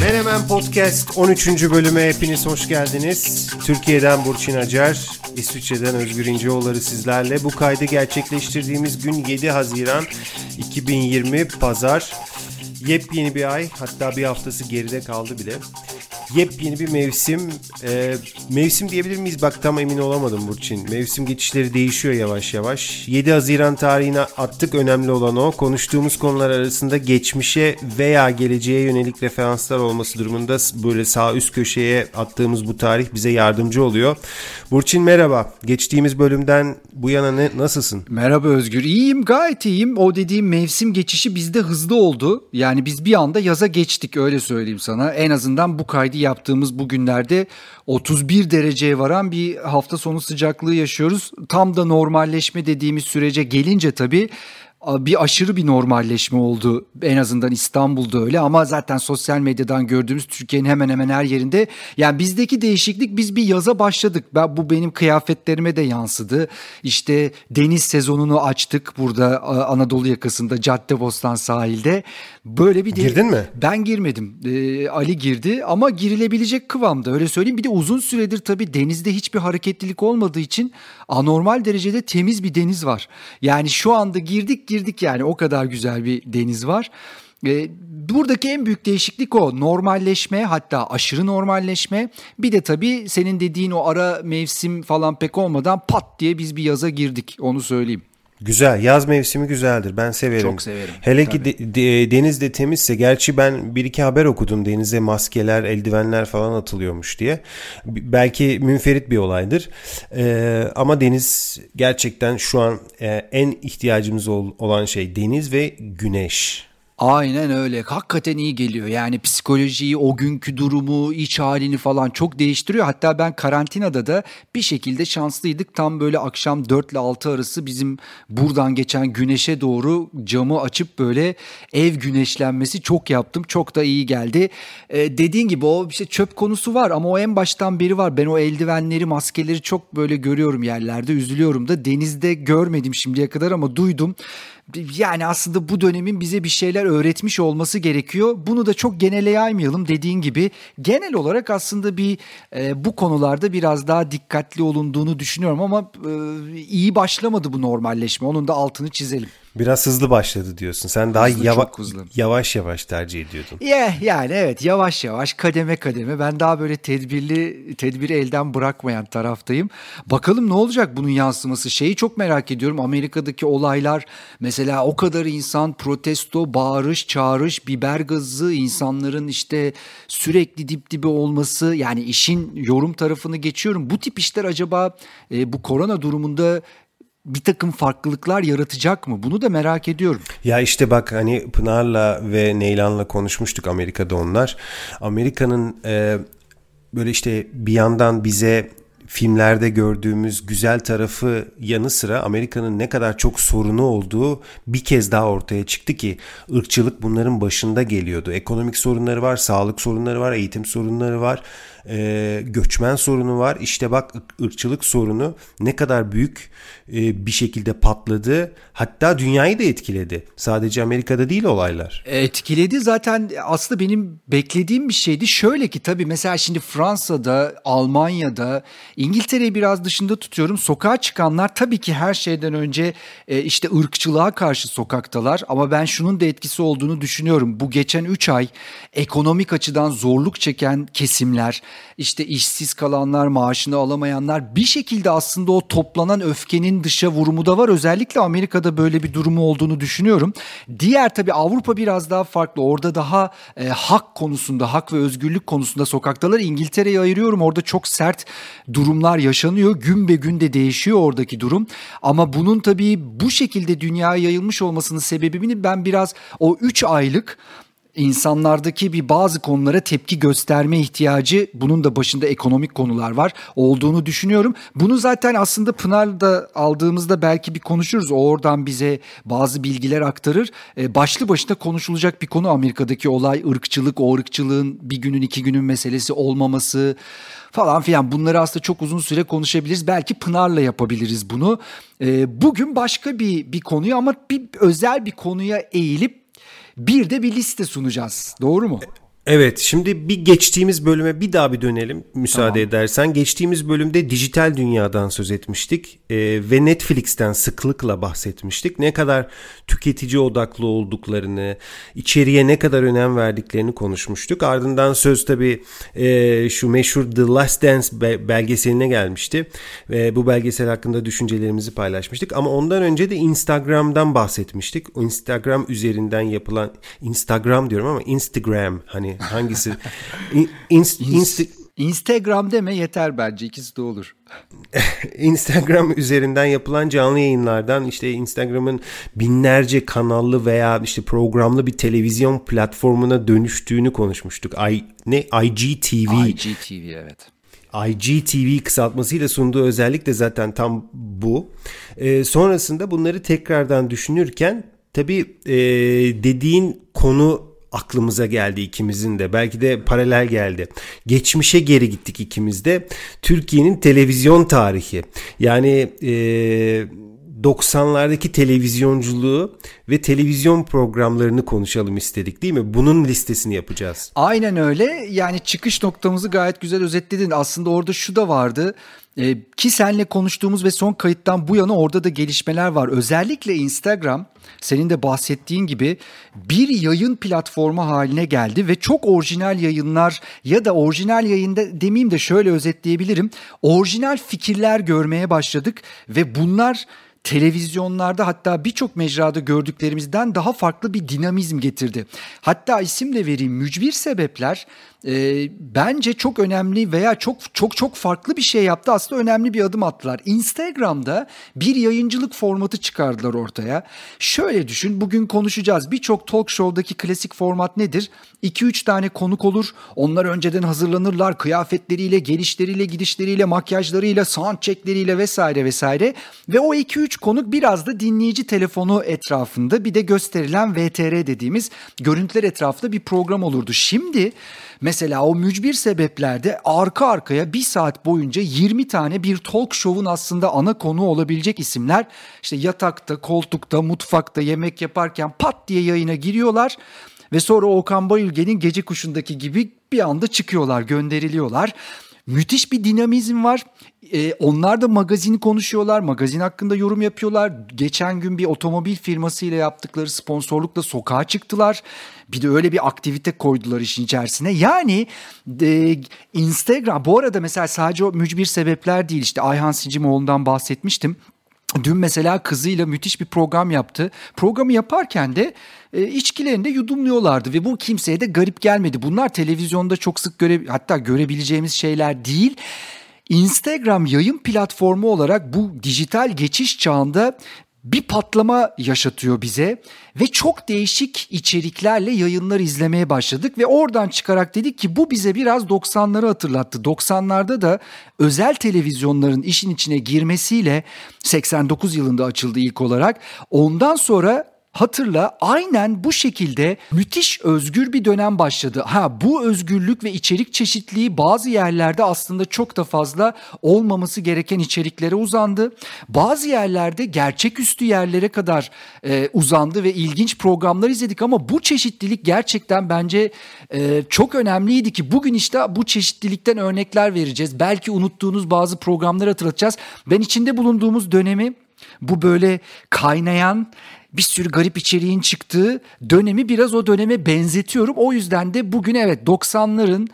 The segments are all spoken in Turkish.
Menemen Podcast 13. bölüme hepiniz hoş geldiniz. Türkiye'den Burçin Acar, İsviçre'den Özgür İnceoğulları sizlerle. Bu kaydı gerçekleştirdiğimiz gün 7 Haziran 2020 Pazar. Yepyeni bir ay hatta bir haftası geride kaldı bile yepyeni bir mevsim. Ee, mevsim diyebilir miyiz? Bak tam emin olamadım Burçin. Mevsim geçişleri değişiyor yavaş yavaş. 7 Haziran tarihine attık önemli olan o. Konuştuğumuz konular arasında geçmişe veya geleceğe yönelik referanslar olması durumunda böyle sağ üst köşeye attığımız bu tarih bize yardımcı oluyor. Burçin merhaba. Geçtiğimiz bölümden bu yana ne, nasılsın? Merhaba Özgür. İyiyim gayet iyiyim. O dediğim mevsim geçişi bizde hızlı oldu. Yani biz bir anda yaza geçtik öyle söyleyeyim sana. En azından bu kaydı yaptığımız bu günlerde 31 dereceye varan bir hafta sonu sıcaklığı yaşıyoruz. Tam da normalleşme dediğimiz sürece gelince tabii bir aşırı bir normalleşme oldu. En azından İstanbul'da öyle ama zaten sosyal medyadan gördüğümüz Türkiye'nin hemen hemen her yerinde. Yani bizdeki değişiklik biz bir yaza başladık. Ben, bu benim kıyafetlerime de yansıdı. İşte deniz sezonunu açtık burada Anadolu yakasında Caddebostan sahilde. Böyle bir Girdin mi? Ben girmedim. Ee, Ali girdi ama girilebilecek kıvamda öyle söyleyeyim. Bir de uzun süredir tabii denizde hiçbir hareketlilik olmadığı için anormal derecede temiz bir deniz var. Yani şu anda girdik girdik yani o kadar güzel bir deniz var. E, buradaki en büyük değişiklik o normalleşme hatta aşırı normalleşme bir de tabii senin dediğin o ara mevsim falan pek olmadan pat diye biz bir yaza girdik onu söyleyeyim. Güzel. Yaz mevsimi güzeldir. Ben severim. Çok severim. Hele ki de, de, deniz de temizse. Gerçi ben bir iki haber okudum. Denize maskeler, eldivenler falan atılıyormuş diye. Belki münferit bir olaydır. Ee, ama deniz gerçekten şu an e, en ihtiyacımız ol, olan şey deniz ve güneş. Aynen öyle. Hakikaten iyi geliyor. Yani psikolojiyi, o günkü durumu, iç halini falan çok değiştiriyor. Hatta ben karantinada da bir şekilde şanslıydık. Tam böyle akşam 4 ile 6 arası bizim buradan geçen güneşe doğru camı açıp böyle ev güneşlenmesi çok yaptım. Çok da iyi geldi. Ee, dediğin gibi o işte çöp konusu var ama o en baştan beri var. Ben o eldivenleri, maskeleri çok böyle görüyorum yerlerde. Üzülüyorum da denizde görmedim şimdiye kadar ama duydum yani aslında bu dönemin bize bir şeyler öğretmiş olması gerekiyor. Bunu da çok genele yaymayalım dediğin gibi. Genel olarak aslında bir e, bu konularda biraz daha dikkatli olunduğunu düşünüyorum ama e, iyi başlamadı bu normalleşme. Onun da altını çizelim. Biraz hızlı başladı diyorsun. Sen daha hızlı, yava yavaş yavaş tercih ediyordun. Yeah, yani evet yavaş yavaş kademe kademe. Ben daha böyle tedbirli tedbiri elden bırakmayan taraftayım. Bakalım ne olacak bunun yansıması. Şeyi çok merak ediyorum. Amerika'daki olaylar mesela o kadar insan protesto, bağırış, çağırış, biber gazı, insanların işte sürekli dip dibe olması. Yani işin yorum tarafını geçiyorum. Bu tip işler acaba e, bu korona durumunda bir takım farklılıklar yaratacak mı? Bunu da merak ediyorum. Ya işte bak hani Pınar'la ve Neylan'la konuşmuştuk Amerika'da onlar. Amerika'nın e, böyle işte bir yandan bize filmlerde gördüğümüz güzel tarafı yanı sıra Amerika'nın ne kadar çok sorunu olduğu bir kez daha ortaya çıktı ki ırkçılık bunların başında geliyordu. Ekonomik sorunları var, sağlık sorunları var, eğitim sorunları var e, göçmen sorunu var. İşte bak ırkçılık sorunu ne kadar büyük e, bir şekilde patladı. Hatta dünyayı da etkiledi. Sadece Amerika'da değil olaylar. Etkiledi zaten aslında benim beklediğim bir şeydi. Şöyle ki tabii mesela şimdi Fransa'da, Almanya'da, İngiltere'yi biraz dışında tutuyorum. Sokağa çıkanlar tabii ki her şeyden önce e, işte ırkçılığa karşı sokaktalar. Ama ben şunun da etkisi olduğunu düşünüyorum. Bu geçen 3 ay ekonomik açıdan zorluk çeken kesimler, işte işsiz kalanlar, maaşını alamayanlar bir şekilde aslında o toplanan öfkenin dışa vurumu da var. Özellikle Amerika'da böyle bir durumu olduğunu düşünüyorum. Diğer tabii Avrupa biraz daha farklı. Orada daha e, hak konusunda, hak ve özgürlük konusunda sokaktalar. İngiltere'yi ayırıyorum. Orada çok sert durumlar yaşanıyor. Gün be gün de değişiyor oradaki durum. Ama bunun tabii bu şekilde dünyaya yayılmış olmasının sebebini ben biraz o 3 aylık insanlardaki bir bazı konulara tepki gösterme ihtiyacı bunun da başında ekonomik konular var olduğunu düşünüyorum. Bunu zaten aslında Pınar'da aldığımızda belki bir konuşuruz. O oradan bize bazı bilgiler aktarır. E, başlı başına konuşulacak bir konu Amerika'daki olay ırkçılık, o ırkçılığın bir günün iki günün meselesi olmaması falan filan bunları aslında çok uzun süre konuşabiliriz. Belki Pınar'la yapabiliriz bunu. E, bugün başka bir bir konuyu ama bir özel bir konuya eğilip bir de bir liste sunacağız. Doğru mu? Evet şimdi bir geçtiğimiz bölüme bir daha bir dönelim müsaade tamam. edersen. Geçtiğimiz bölümde dijital dünyadan söz etmiştik e, ve Netflix'ten sıklıkla bahsetmiştik. Ne kadar tüketici odaklı olduklarını, içeriye ne kadar önem verdiklerini konuşmuştuk. Ardından söz tabii e, şu meşhur The Last Dance belgeseline gelmişti. Ve bu belgesel hakkında düşüncelerimizi paylaşmıştık. Ama ondan önce de Instagram'dan bahsetmiştik. Instagram üzerinden yapılan, Instagram diyorum ama Instagram hani hangisi? In, inst, inst, Instagram deme yeter bence ikisi de olur. Instagram üzerinden yapılan canlı yayınlardan işte Instagram'ın binlerce kanallı veya işte programlı bir televizyon platformuna dönüştüğünü konuşmuştuk. I, ne IGTV. IGTV evet. IGTV kısaltmasıyla sunduğu özellik de zaten tam bu. Ee, sonrasında bunları tekrardan düşünürken tabii e, dediğin konu aklımıza geldi ikimizin de. Belki de paralel geldi. Geçmişe geri gittik ikimiz de. Türkiye'nin televizyon tarihi. Yani e, 90'lardaki televizyonculuğu ve televizyon programlarını konuşalım istedik değil mi? Bunun listesini yapacağız. Aynen öyle. Yani çıkış noktamızı gayet güzel özetledin. Aslında orada şu da vardı. Ee, ki senle konuştuğumuz ve son kayıttan bu yana orada da gelişmeler var. Özellikle Instagram senin de bahsettiğin gibi bir yayın platformu haline geldi ve çok orijinal yayınlar ya da orijinal yayında demeyeyim de şöyle özetleyebilirim. Orijinal fikirler görmeye başladık ve bunlar televizyonlarda hatta birçok mecrada gördüklerimizden daha farklı bir dinamizm getirdi. Hatta isimle vereyim mücbir sebepler e, bence çok önemli veya çok çok çok farklı bir şey yaptı. Aslında önemli bir adım attılar. Instagram'da bir yayıncılık formatı çıkardılar ortaya. Şöyle düşün bugün konuşacağız. Birçok talk show'daki klasik format nedir? 2-3 tane konuk olur. Onlar önceden hazırlanırlar. Kıyafetleriyle, gelişleriyle, gidişleriyle, makyajlarıyla, sound checkleriyle vesaire vesaire. Ve o 2-3 konuk biraz da dinleyici telefonu etrafında bir de gösterilen VTR dediğimiz görüntüler etrafında bir program olurdu. Şimdi Mesela o mücbir sebeplerde arka arkaya bir saat boyunca 20 tane bir talk show'un aslında ana konu olabilecek isimler işte yatakta, koltukta, mutfakta yemek yaparken pat diye yayına giriyorlar ve sonra Okan Bayülgen'in Gece Kuşu'ndaki gibi bir anda çıkıyorlar, gönderiliyorlar. Müthiş bir dinamizm var. Ee, onlar da magazini konuşuyorlar, magazin hakkında yorum yapıyorlar. Geçen gün bir otomobil firmasıyla yaptıkları sponsorlukla sokağa çıktılar. Bir de öyle bir aktivite koydular işin içerisine. Yani e, Instagram bu arada mesela sadece o mücbir sebepler değil işte Ayhan Sincimoğlu'ndan bahsetmiştim. Dün mesela kızıyla müthiş bir program yaptı. Programı yaparken de e, içkilerini de yudumluyorlardı ve bu kimseye de garip gelmedi. Bunlar televizyonda çok sık göre hatta görebileceğimiz şeyler değil. Instagram yayın platformu olarak bu dijital geçiş çağında bir patlama yaşatıyor bize ve çok değişik içeriklerle yayınlar izlemeye başladık ve oradan çıkarak dedik ki bu bize biraz 90'ları hatırlattı. 90'larda da özel televizyonların işin içine girmesiyle 89 yılında açıldı ilk olarak. Ondan sonra hatırla aynen bu şekilde müthiş özgür bir dönem başladı. Ha bu özgürlük ve içerik çeşitliliği bazı yerlerde aslında çok da fazla olmaması gereken içeriklere uzandı. Bazı yerlerde gerçeküstü yerlere kadar e, uzandı ve ilginç programlar izledik ama bu çeşitlilik gerçekten bence e, çok önemliydi ki bugün işte bu çeşitlilikten örnekler vereceğiz. Belki unuttuğunuz bazı programları hatırlatacağız. Ben içinde bulunduğumuz dönemi bu böyle kaynayan bir sürü garip içeriğin çıktığı dönemi biraz o döneme benzetiyorum. O yüzden de bugün evet 90'ların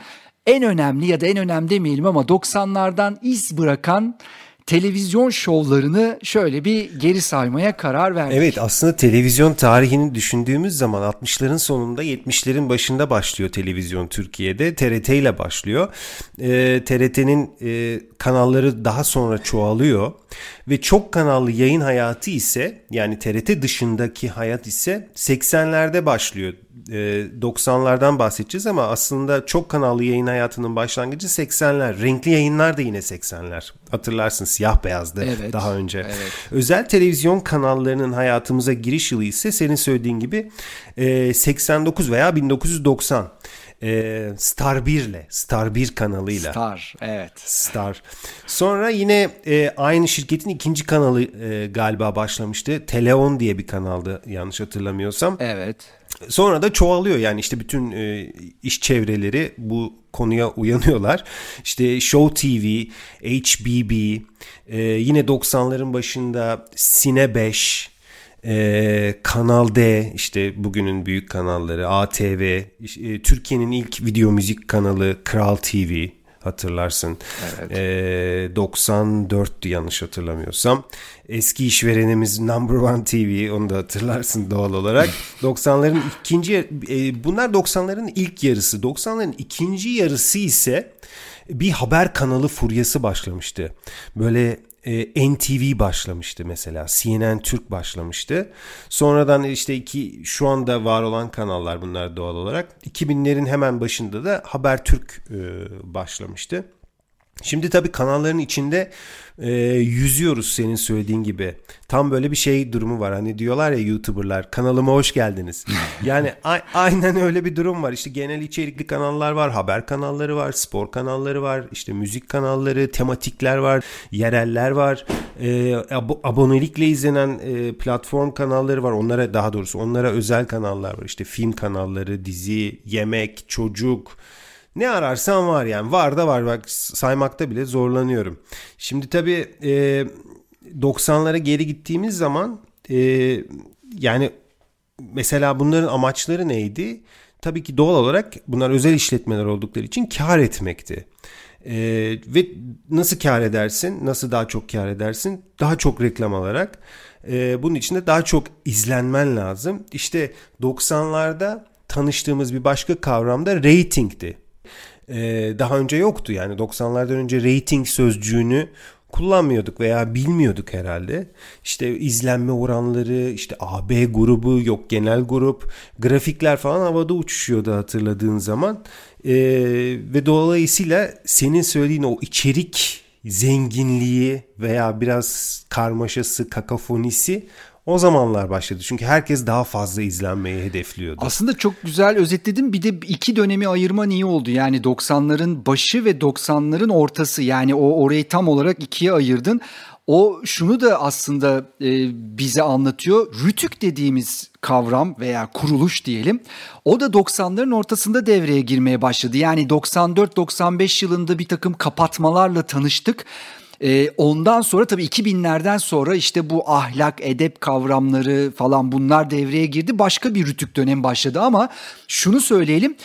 en önemli ya da en önemli demeyelim ama 90'lardan iz bırakan televizyon şovlarını şöyle bir geri saymaya karar verdik. Evet aslında televizyon tarihini düşündüğümüz zaman 60'ların sonunda 70'lerin başında başlıyor televizyon Türkiye'de. TRT ile başlıyor. Ee, TRT'nin e, kanalları daha sonra çoğalıyor ve çok kanallı yayın hayatı ise yani TRT dışındaki hayat ise 80'lerde başlıyor. 90'lardan bahsedeceğiz ama aslında çok kanallı yayın hayatının başlangıcı 80'ler. Renkli yayınlar da yine 80'ler. Hatırlarsın siyah beyazdı evet, daha önce. Evet. Özel televizyon kanallarının hayatımıza giriş yılı ise senin söylediğin gibi 89 veya 1990 e, Star 1 ile Star 1 kanalıyla. Star evet. Star. Sonra yine e, aynı şirketin ikinci kanalı e, galiba başlamıştı. Teleon diye bir kanaldı yanlış hatırlamıyorsam. Evet. Sonra da çoğalıyor yani işte bütün e, iş çevreleri bu konuya uyanıyorlar. İşte Show TV, HBB, e, yine 90'ların başında Sine 5, e, Kanal D işte bugünün büyük kanalları ATV e, Türkiye'nin ilk video müzik kanalı Kral TV hatırlarsın. Evet. E, 94'tü yanlış hatırlamıyorsam. Eski işverenimiz Number One TV onu da hatırlarsın doğal olarak. 90'ların ikinci e, bunlar 90'ların ilk yarısı. 90'ların ikinci yarısı ise bir haber kanalı furyası başlamıştı. Böyle e, NTV başlamıştı mesela. CNN Türk başlamıştı. Sonradan işte iki şu anda var olan kanallar bunlar doğal olarak. 2000'lerin hemen başında da Habertürk e, başlamıştı. Şimdi tabii kanalların içinde e, yüzüyoruz senin söylediğin gibi. Tam böyle bir şey durumu var. Hani diyorlar ya YouTuber'lar kanalıma hoş geldiniz. yani a- aynen öyle bir durum var. İşte genel içerikli kanallar var, haber kanalları var, spor kanalları var, işte müzik kanalları, tematikler var, yereller var. E, ab- abonelikle izlenen e, platform kanalları var. Onlara daha doğrusu onlara özel kanallar var. İşte film kanalları, dizi, yemek, çocuk ne ararsan var yani. Var da var bak saymakta bile zorlanıyorum. Şimdi tabii e, 90'lara geri gittiğimiz zaman e, yani mesela bunların amaçları neydi? Tabii ki doğal olarak bunlar özel işletmeler oldukları için kar etmekti. Ee, ve nasıl kar edersin? Nasıl daha çok kar edersin? Daha çok reklam alarak. Ee, bunun için de daha çok izlenmen lazım. İşte 90'larda tanıştığımız bir başka kavram da ratingdi e, daha önce yoktu. Yani 90'lardan önce rating sözcüğünü kullanmıyorduk veya bilmiyorduk herhalde. İşte izlenme oranları, işte AB grubu, yok genel grup, grafikler falan havada uçuşuyordu hatırladığın zaman. Ee, ve dolayısıyla senin söylediğin o içerik zenginliği veya biraz karmaşası, kakafonisi o zamanlar başladı. Çünkü herkes daha fazla izlenmeyi hedefliyordu. Aslında çok güzel özetledim. Bir de iki dönemi ayırma niye oldu? Yani 90'ların başı ve 90'ların ortası. Yani o orayı tam olarak ikiye ayırdın. O şunu da aslında e, bize anlatıyor. Rütük dediğimiz kavram veya kuruluş diyelim. O da 90'ların ortasında devreye girmeye başladı. Yani 94-95 yılında bir takım kapatmalarla tanıştık. E, ondan sonra tabii 2000'lerden sonra işte bu ahlak, edep kavramları falan bunlar devreye girdi. Başka bir rütük dönem başladı ama şunu söyleyelim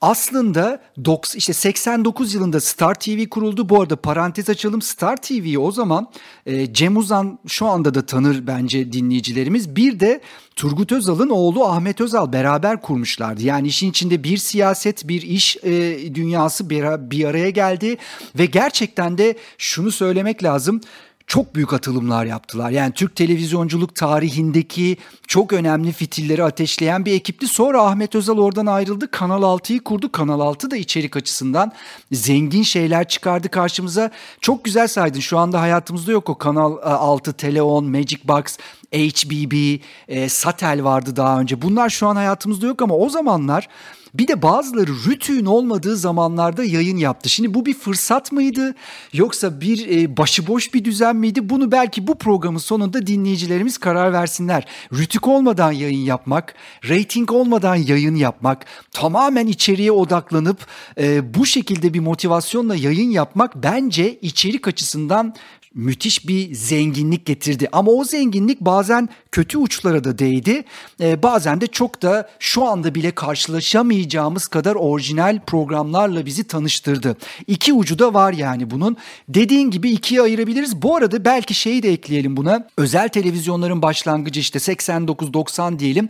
aslında doks, işte 89 yılında Star TV kuruldu. Bu arada parantez açalım. Star TV'yi o zaman e, Cem Uzan şu anda da tanır bence dinleyicilerimiz. Bir de Turgut Özal'ın oğlu Ahmet Özal beraber kurmuşlardı. Yani işin içinde bir siyaset, bir iş e, dünyası bir, bir araya geldi ve gerçekten de şunu söylemek lazım çok büyük atılımlar yaptılar. Yani Türk televizyonculuk tarihindeki çok önemli fitilleri ateşleyen bir ekipti. Sonra Ahmet Özal oradan ayrıldı. Kanal 6'yı kurdu. Kanal 6 da içerik açısından zengin şeyler çıkardı karşımıza. Çok güzel saydın. Şu anda hayatımızda yok o Kanal 6, Teleon, Magic Box, HBB, e, Satel vardı daha önce. Bunlar şu an hayatımızda yok ama o zamanlar bir de bazıları rütüğün olmadığı zamanlarda yayın yaptı. Şimdi bu bir fırsat mıydı yoksa bir e, başıboş bir düzen miydi? Bunu belki bu programın sonunda dinleyicilerimiz karar versinler. Rütük olmadan yayın yapmak, rating olmadan yayın yapmak, tamamen içeriye odaklanıp e, bu şekilde bir motivasyonla yayın yapmak bence içerik açısından müthiş bir zenginlik getirdi. Ama o zenginlik bazen kötü uçlara da değdi. E, bazen de çok da şu anda bile karşılaşamayacağımız kadar orijinal programlarla bizi tanıştırdı. İki ucu da var yani bunun. Dediğin gibi ikiye ayırabiliriz. Bu arada belki şeyi de ekleyelim buna. Özel televizyonların başlangıcı işte 89-90 diyelim.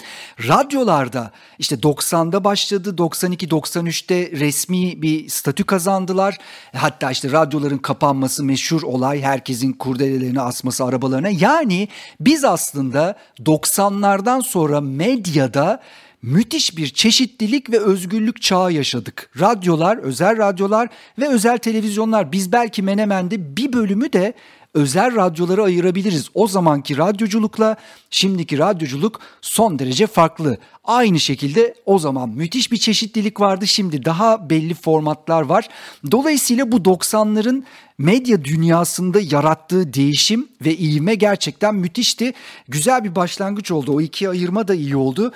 Radyolarda işte 90'da başladı. 92-93'te resmi bir statü kazandılar. Hatta işte radyoların kapanması meşhur olay. Herkesin kurdelelerini asması arabalarına. Yani biz aslında 90'lardan sonra medyada müthiş bir çeşitlilik ve özgürlük çağı yaşadık. Radyolar, özel radyolar ve özel televizyonlar biz belki Menemen'de bir bölümü de özel radyoları ayırabiliriz. O zamanki radyoculukla şimdiki radyoculuk son derece farklı. Aynı şekilde o zaman müthiş bir çeşitlilik vardı. Şimdi daha belli formatlar var. Dolayısıyla bu 90'ların medya dünyasında yarattığı değişim ve ivme gerçekten müthişti. Güzel bir başlangıç oldu. O iki ayırma da iyi oldu.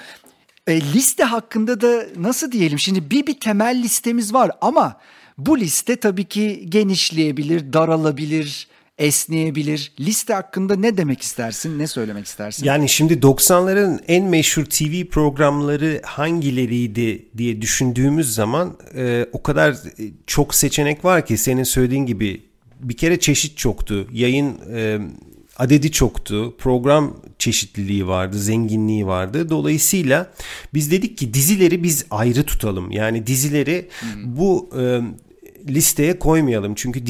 E, liste hakkında da nasıl diyelim? Şimdi bir bir temel listemiz var ama bu liste tabii ki genişleyebilir, daralabilir, esneyebilir. Liste hakkında ne demek istersin, ne söylemek istersin? Yani şimdi 90'ların en meşhur TV programları hangileriydi diye düşündüğümüz zaman e, o kadar çok seçenek var ki senin söylediğin gibi bir kere çeşit çoktu. Yayın e, adedi çoktu. Program çeşitliliği vardı, zenginliği vardı. Dolayısıyla biz dedik ki dizileri biz ayrı tutalım. Yani dizileri hmm. bu e, listeye koymayalım. Çünkü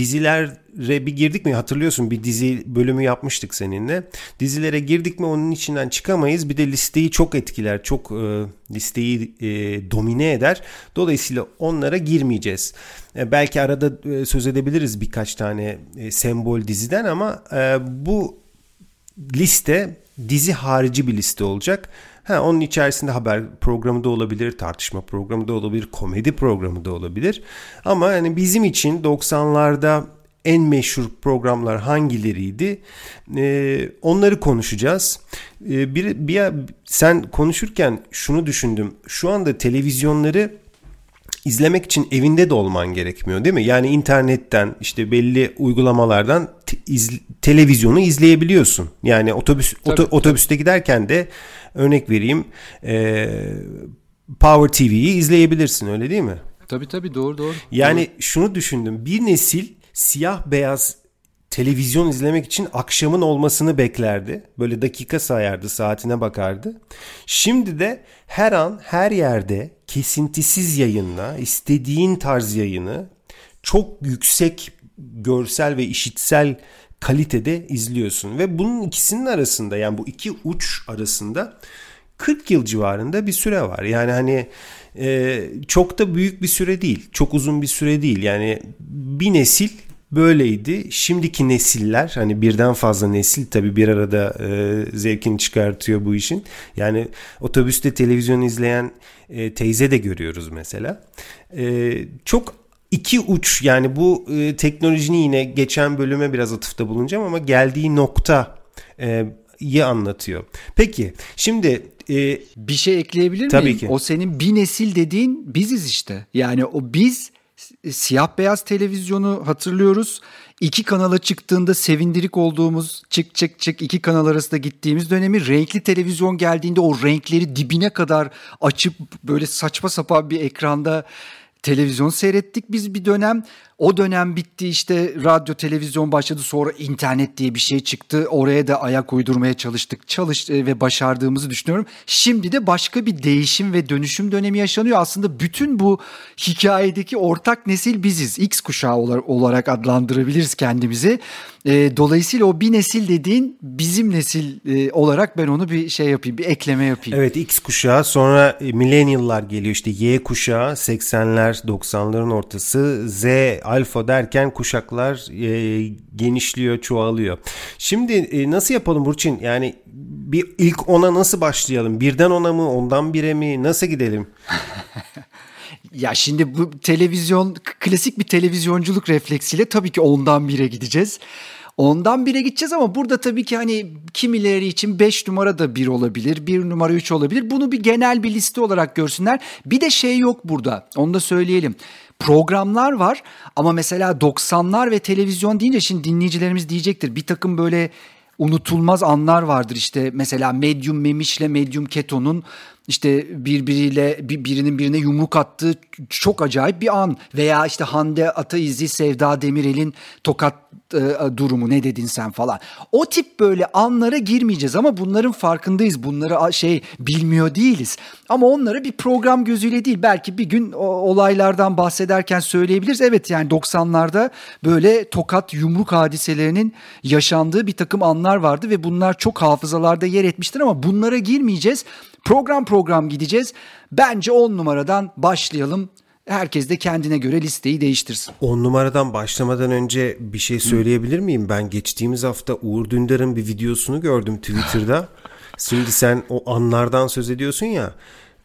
dizilere bir girdik mi hatırlıyorsun bir dizi bölümü yapmıştık seninle. Dizilere girdik mi onun içinden çıkamayız. Bir de listeyi çok etkiler. Çok e, listeyi e, domine eder. Dolayısıyla onlara girmeyeceğiz. E, belki arada e, söz edebiliriz birkaç tane e, sembol diziden ama e, bu liste dizi harici bir liste olacak. Ha, onun içerisinde haber programı da olabilir, tartışma programı da olabilir, komedi programı da olabilir. Ama yani bizim için 90'larda en meşhur programlar hangileriydi? Ee, onları konuşacağız. Ee, bir, bir sen konuşurken şunu düşündüm. Şu anda televizyonları izlemek için evinde de olman gerekmiyor değil mi? Yani internetten işte belli uygulamalardan iz, televizyonu izleyebiliyorsun. Yani otobüs tabii, oto, tabii. otobüste giderken de örnek vereyim e, Power TV'yi izleyebilirsin öyle değil mi? Tabii tabii doğru doğru. Yani doğru. şunu düşündüm. Bir nesil siyah beyaz televizyon izlemek için akşamın olmasını beklerdi. Böyle dakika sayardı, saatine bakardı. Şimdi de her an her yerde kesintisiz yayınla, istediğin tarz yayını çok yüksek görsel ve işitsel kalitede izliyorsun. Ve bunun ikisinin arasında yani bu iki uç arasında 40 yıl civarında bir süre var. Yani hani e, çok da büyük bir süre değil. Çok uzun bir süre değil. Yani bir nesil böyleydi. Şimdiki nesiller hani birden fazla nesil tabii bir arada e, zevkini çıkartıyor bu işin. Yani otobüste televizyon izleyen e, teyze de görüyoruz mesela. E, çok iki uç yani bu e, teknolojinin yine geçen bölüme biraz atıfta bulunacağım ama geldiği nokta e, iyi anlatıyor. Peki şimdi e, bir şey ekleyebilir tabii miyim? Ki. O senin bir nesil dediğin biziz işte. Yani o biz siyah beyaz televizyonu hatırlıyoruz. İki kanala çıktığında sevindirik olduğumuz çık çık çık iki kanal arasında gittiğimiz dönemi renkli televizyon geldiğinde o renkleri dibine kadar açıp böyle saçma sapan bir ekranda televizyon seyrettik biz bir dönem. O dönem bitti işte radyo televizyon başladı sonra internet diye bir şey çıktı. Oraya da ayak uydurmaya çalıştık. Çalış e, ve başardığımızı düşünüyorum. Şimdi de başka bir değişim ve dönüşüm dönemi yaşanıyor. Aslında bütün bu hikayedeki ortak nesil biziz. X kuşağı olarak adlandırabiliriz kendimizi. E, dolayısıyla o bir nesil dediğin bizim nesil e, olarak ben onu bir şey yapayım, bir ekleme yapayım. Evet X kuşağı sonra millennial'lar geliyor işte Y kuşağı 80'ler 90'ların ortası Z alfa derken kuşaklar e, genişliyor, çoğalıyor. Şimdi e, nasıl yapalım Burçin? Yani bir ilk ona nasıl başlayalım? Birden ona mı, ondan bire mi? Nasıl gidelim? Ya şimdi bu televizyon klasik bir televizyonculuk refleksiyle tabii ki ondan bire gideceğiz. Ondan bire gideceğiz ama burada tabii ki hani kimileri için 5 numara da 1 olabilir, 1 numara 3 olabilir. Bunu bir genel bir liste olarak görsünler. Bir de şey yok burada. Onu da söyleyelim programlar var ama mesela 90'lar ve televizyon deyince şimdi dinleyicilerimiz diyecektir bir takım böyle unutulmaz anlar vardır işte mesela Medium Memiş'le Medium Keto'nun işte birbiriyle birinin birine yumruk attığı çok acayip bir an veya işte Hande Ataizi Sevda Demirel'in tokat e, durumu ne dedin sen falan. O tip böyle anlara girmeyeceğiz ama bunların farkındayız. Bunları şey bilmiyor değiliz. Ama onları bir program gözüyle değil belki bir gün o, olaylardan bahsederken söyleyebiliriz. Evet yani 90'larda böyle tokat yumruk hadiselerinin yaşandığı bir takım anlar vardı ve bunlar çok hafızalarda yer etmiştir ama bunlara girmeyeceğiz Program program gideceğiz. Bence 10 numaradan başlayalım. Herkes de kendine göre listeyi değiştirsin. 10 numaradan başlamadan önce bir şey söyleyebilir miyim? Ben geçtiğimiz hafta Uğur Dündar'ın bir videosunu gördüm Twitter'da. Şimdi sen o anlardan söz ediyorsun ya.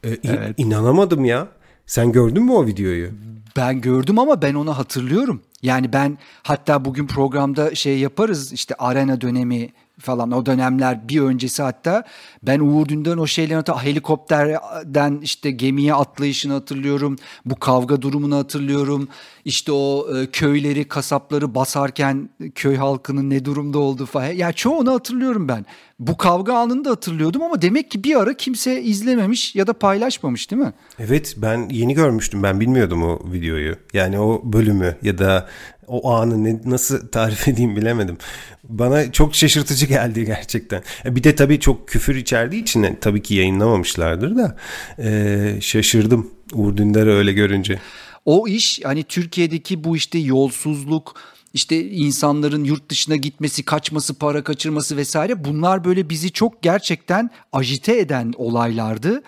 E, evet. inanamadım ya. Sen gördün mü o videoyu? Ben gördüm ama ben onu hatırlıyorum. Yani ben hatta bugün programda şey yaparız işte arena dönemi falan o dönemler bir öncesi hatta ben Uğur Dündar o şeyleri helikopterden işte gemiye atlayışını hatırlıyorum. Bu kavga durumunu hatırlıyorum. İşte o e, köyleri, kasapları basarken köy halkının ne durumda olduğu falan. Ya yani çoğunu hatırlıyorum ben. Bu kavga anını da hatırlıyordum ama demek ki bir ara kimse izlememiş ya da paylaşmamış değil mi? Evet ben yeni görmüştüm ben bilmiyordum o videoyu. Yani o bölümü ya da o anı ne, nasıl tarif edeyim bilemedim. Bana çok şaşırtıcı geldi gerçekten. E, bir de tabii çok küfür içerdiği için e, tabii ki yayınlamamışlardır da e, şaşırdım Uğur Dündar'ı öyle görünce. O iş hani Türkiye'deki bu işte yolsuzluk, işte insanların yurt dışına gitmesi, kaçması, para kaçırması vesaire bunlar böyle bizi çok gerçekten ajite eden olaylardı.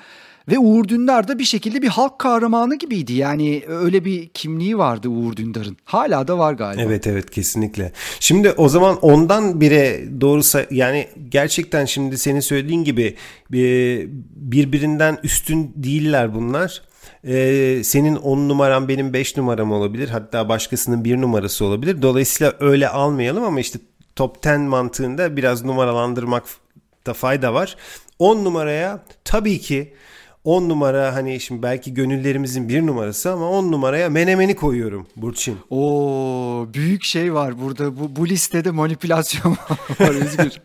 Ve Uğur Dündar da bir şekilde bir halk kahramanı gibiydi. Yani öyle bir kimliği vardı Uğur Dündar'ın. Hala da var galiba. Evet evet kesinlikle. Şimdi o zaman ondan bire doğrusa yani gerçekten şimdi senin söylediğin gibi birbirinden üstün değiller bunlar. Ee, senin 10 numaram benim 5 numaram olabilir. Hatta başkasının 1 numarası olabilir. Dolayısıyla öyle almayalım ama işte top 10 mantığında biraz numaralandırmakta fayda var. 10 numaraya tabii ki 10 numara hani şimdi belki gönüllerimizin bir numarası ama 10 numaraya menemeni koyuyorum Burçin. Oo büyük şey var burada. Bu, bu listede manipülasyon var Özgür.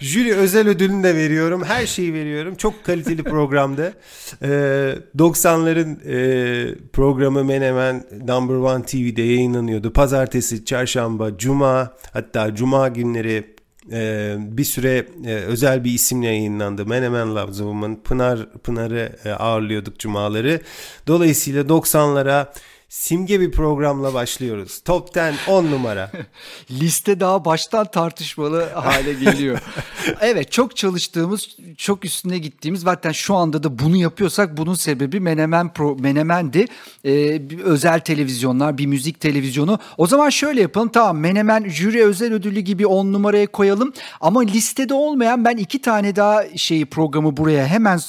Jüri özel ödülünü de veriyorum. Her şeyi veriyorum. Çok kaliteli programda. Ee, 90'ların e, programı Menemen Number One TV'de yayınlanıyordu. Pazartesi, çarşamba, cuma hatta cuma günleri e, bir süre e, özel bir isimle yayınlandı. Menemen Loves Woman. Pınar, Pınar'ı e, ağırlıyorduk cumaları. Dolayısıyla 90'lara simge bir programla başlıyoruz. Top 10 10 numara. Liste daha baştan tartışmalı hale geliyor. evet çok çalıştığımız, çok üstüne gittiğimiz zaten şu anda da bunu yapıyorsak bunun sebebi Menemen Pro, Menemen'di. Ee, özel televizyonlar, bir müzik televizyonu. O zaman şöyle yapalım. Tamam Menemen jüri özel ödülü gibi 10 numaraya koyalım. Ama listede olmayan ben iki tane daha şeyi programı buraya hemen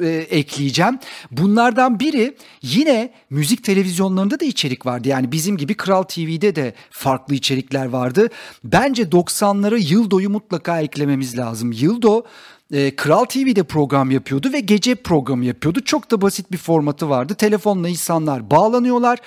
e, ekleyeceğim. Bunlardan biri yine müzik televizyonlarında da içerik vardı. Yani bizim gibi Kral TV'de de farklı içerikler vardı. Bence 90'ları Yıldo'yu mutlaka eklememiz lazım. Yıldo e, Kral TV'de program yapıyordu ve gece programı yapıyordu. Çok da basit bir formatı vardı. Telefonla insanlar bağlanıyorlar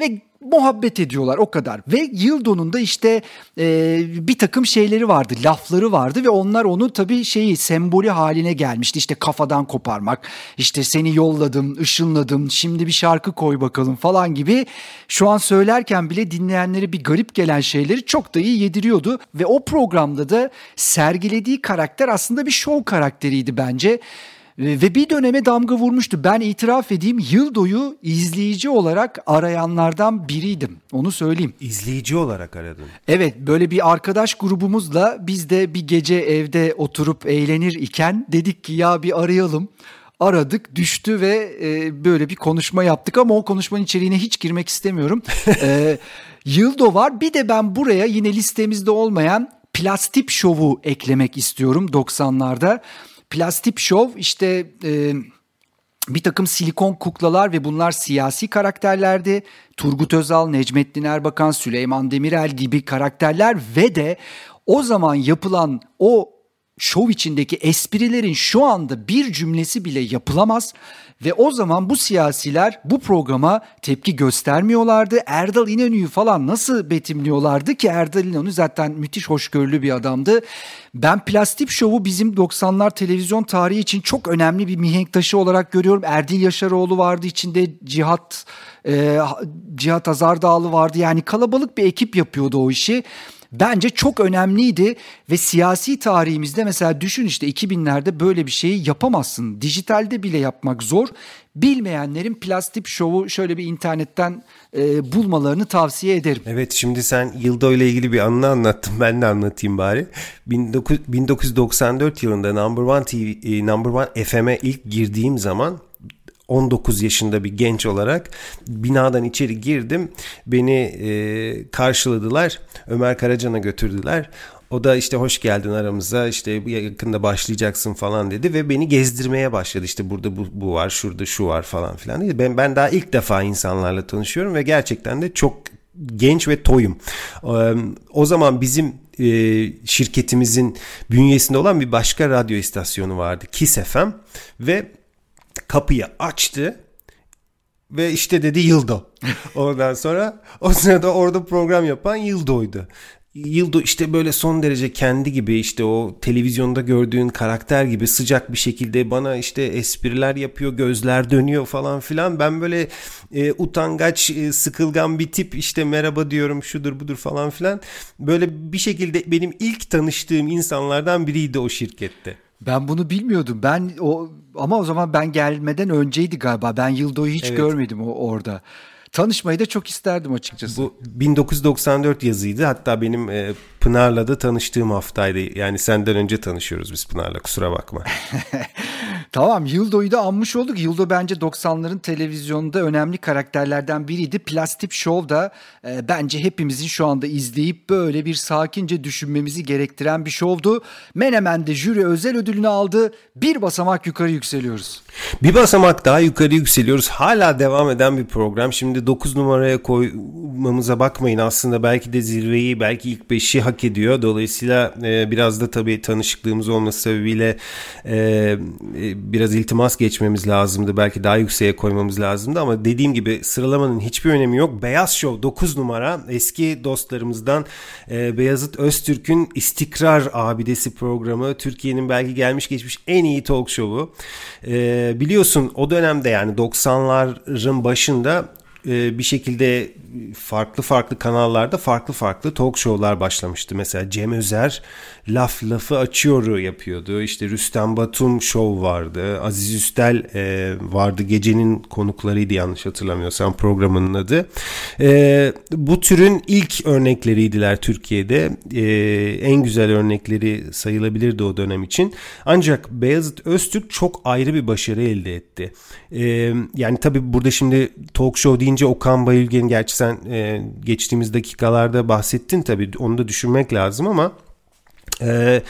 ve muhabbet ediyorlar o kadar. Ve Yıldo'nun da işte e, bir takım şeyleri vardı, lafları vardı ve onlar onu tabii şeyi sembolü haline gelmişti. İşte kafadan koparmak, işte seni yolladım, ışınladım, şimdi bir şarkı koy bakalım falan gibi. Şu an söylerken bile dinleyenlere bir garip gelen şeyleri çok da iyi yediriyordu. Ve o programda da sergilediği karakter aslında bir show karakteriydi bence. Ve bir döneme damga vurmuştu. Ben itiraf edeyim Yıldo'yu izleyici olarak arayanlardan biriydim. Onu söyleyeyim. İzleyici olarak aradın. Evet böyle bir arkadaş grubumuzla biz de bir gece evde oturup eğlenir iken dedik ki ya bir arayalım aradık düştü ve e, böyle bir konuşma yaptık ama o konuşmanın içeriğine hiç girmek istemiyorum. e, Yıldo var bir de ben buraya yine listemizde olmayan Plastik Şov'u eklemek istiyorum 90'larda. Plastik şov işte e, bir takım silikon kuklalar ve bunlar siyasi karakterlerdi. Turgut Özal, Necmettin Erbakan, Süleyman Demirel gibi karakterler ve de o zaman yapılan o şov içindeki esprilerin şu anda bir cümlesi bile yapılamaz ve o zaman bu siyasiler bu programa tepki göstermiyorlardı. Erdal İnönü'yü falan nasıl betimliyorlardı ki Erdal İnönü zaten müthiş hoşgörülü bir adamdı. Ben Plastik Şov'u bizim 90'lar televizyon tarihi için çok önemli bir mihenk taşı olarak görüyorum. Erdil Yaşaroğlu vardı içinde Cihat e, Cihat Azardağlı vardı yani kalabalık bir ekip yapıyordu o işi. Bence çok önemliydi ve siyasi tarihimizde mesela düşün işte 2000'lerde böyle bir şeyi yapamazsın. Dijitalde bile yapmak zor. Bilmeyenlerin plastik şovu şöyle bir internetten e, bulmalarını tavsiye ederim. Evet şimdi sen Yıldo ile ilgili bir anını anlattın ben de anlatayım bari. 19, 1994 yılında Number One TV, e, Number One FM'e ilk girdiğim zaman 19 yaşında bir genç olarak binadan içeri girdim. Beni e, karşıladılar. Ömer Karacan'a götürdüler. O da işte hoş geldin aramıza işte yakında başlayacaksın falan dedi ve beni gezdirmeye başladı işte burada bu, bu var şurada şu var falan filan dedi. Ben, ben daha ilk defa insanlarla tanışıyorum ve gerçekten de çok genç ve toyum. O zaman bizim şirketimizin bünyesinde olan bir başka radyo istasyonu vardı Kiss FM ve kapıyı açtı ve işte dedi Yıldo. Ondan sonra o sırada orada program yapan Yıldo'ydu. Yıldo işte böyle son derece kendi gibi işte o televizyonda gördüğün karakter gibi sıcak bir şekilde bana işte espriler yapıyor, gözler dönüyor falan filan. Ben böyle e, utangaç, e, sıkılgan bir tip işte merhaba diyorum şudur budur falan filan. Böyle bir şekilde benim ilk tanıştığım insanlardan biriydi o şirkette. Ben bunu bilmiyordum. Ben o ama o zaman ben gelmeden önceydi galiba. Ben Yıldo'yu hiç evet. görmedim o orada. Tanışmayı da çok isterdim açıkçası. Bu 1994 yazıydı. Hatta benim e, Pınar'la da tanıştığım haftaydı. Yani senden önce tanışıyoruz biz Pınar'la kusura bakma. tamam Yıldo'yu da anmış olduk. Yıldo bence 90'ların televizyonda önemli karakterlerden biriydi. Plastik Show da e, bence hepimizin şu anda izleyip böyle bir sakince düşünmemizi gerektiren bir şovdu. Menemen'de jüri özel ödülünü aldı. Bir basamak yukarı yükseliyoruz. Bir basamak daha yukarı yükseliyoruz. Hala devam eden bir program. Şimdi 9 numaraya koymamıza bakmayın. Aslında belki de zirveyi, belki ilk 5'i hak ediyor. Dolayısıyla e, biraz da tabii tanışıklığımız olması sebebiyle e, e, biraz iltimas geçmemiz lazımdı. Belki daha yükseğe koymamız lazımdı ama dediğim gibi sıralamanın hiçbir önemi yok. Beyaz Show 9 numara eski dostlarımızdan e, Beyazıt Öztürk'ün İstikrar Abidesi programı. Türkiye'nin belki gelmiş geçmiş en iyi talk show'u. E, biliyorsun o dönemde yani 90'ların başında e, bir şekilde farklı farklı kanallarda farklı farklı talk show'lar başlamıştı. Mesela Cem Özer laf lafı açıyor yapıyordu. İşte Rüstem Batum show vardı. Aziz Üstel e, vardı. Gecenin konuklarıydı yanlış hatırlamıyorsam programının adı. E, bu türün ilk örnekleriydiler Türkiye'de. E, en güzel örnekleri sayılabilirdi o dönem için. Ancak Beyazıt Öztürk çok ayrı bir başarı elde etti. E, yani tabii burada şimdi talk show deyince Okan Bayülgen gerçi sen e, geçtiğimiz dakikalarda bahsettin tabii onu da düşünmek lazım ama e,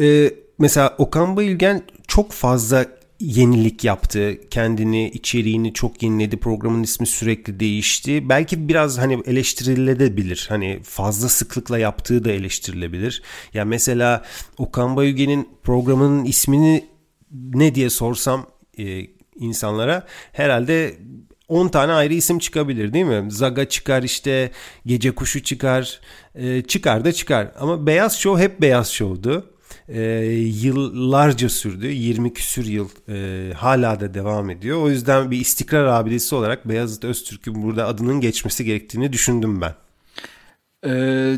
e, mesela Okan Bayülgen çok fazla yenilik yaptı. Kendini, içeriğini çok yeniledi. Programın ismi sürekli değişti. Belki biraz hani eleştirilebilir. Hani fazla sıklıkla yaptığı da eleştirilebilir. Ya mesela Okan Bayülgen'in programının ismini ne diye sorsam e, insanlara herhalde 10 tane ayrı isim çıkabilir değil mi? Zaga çıkar işte Gece Kuşu çıkar e, çıkar da çıkar ama Beyaz Show hep Beyaz Show'du. E, yıllarca sürdü 20 küsür yıl e, hala da devam ediyor. O yüzden bir istikrar abidesi olarak Beyazıt Öztürk'ün burada adının geçmesi gerektiğini düşündüm ben. Ee,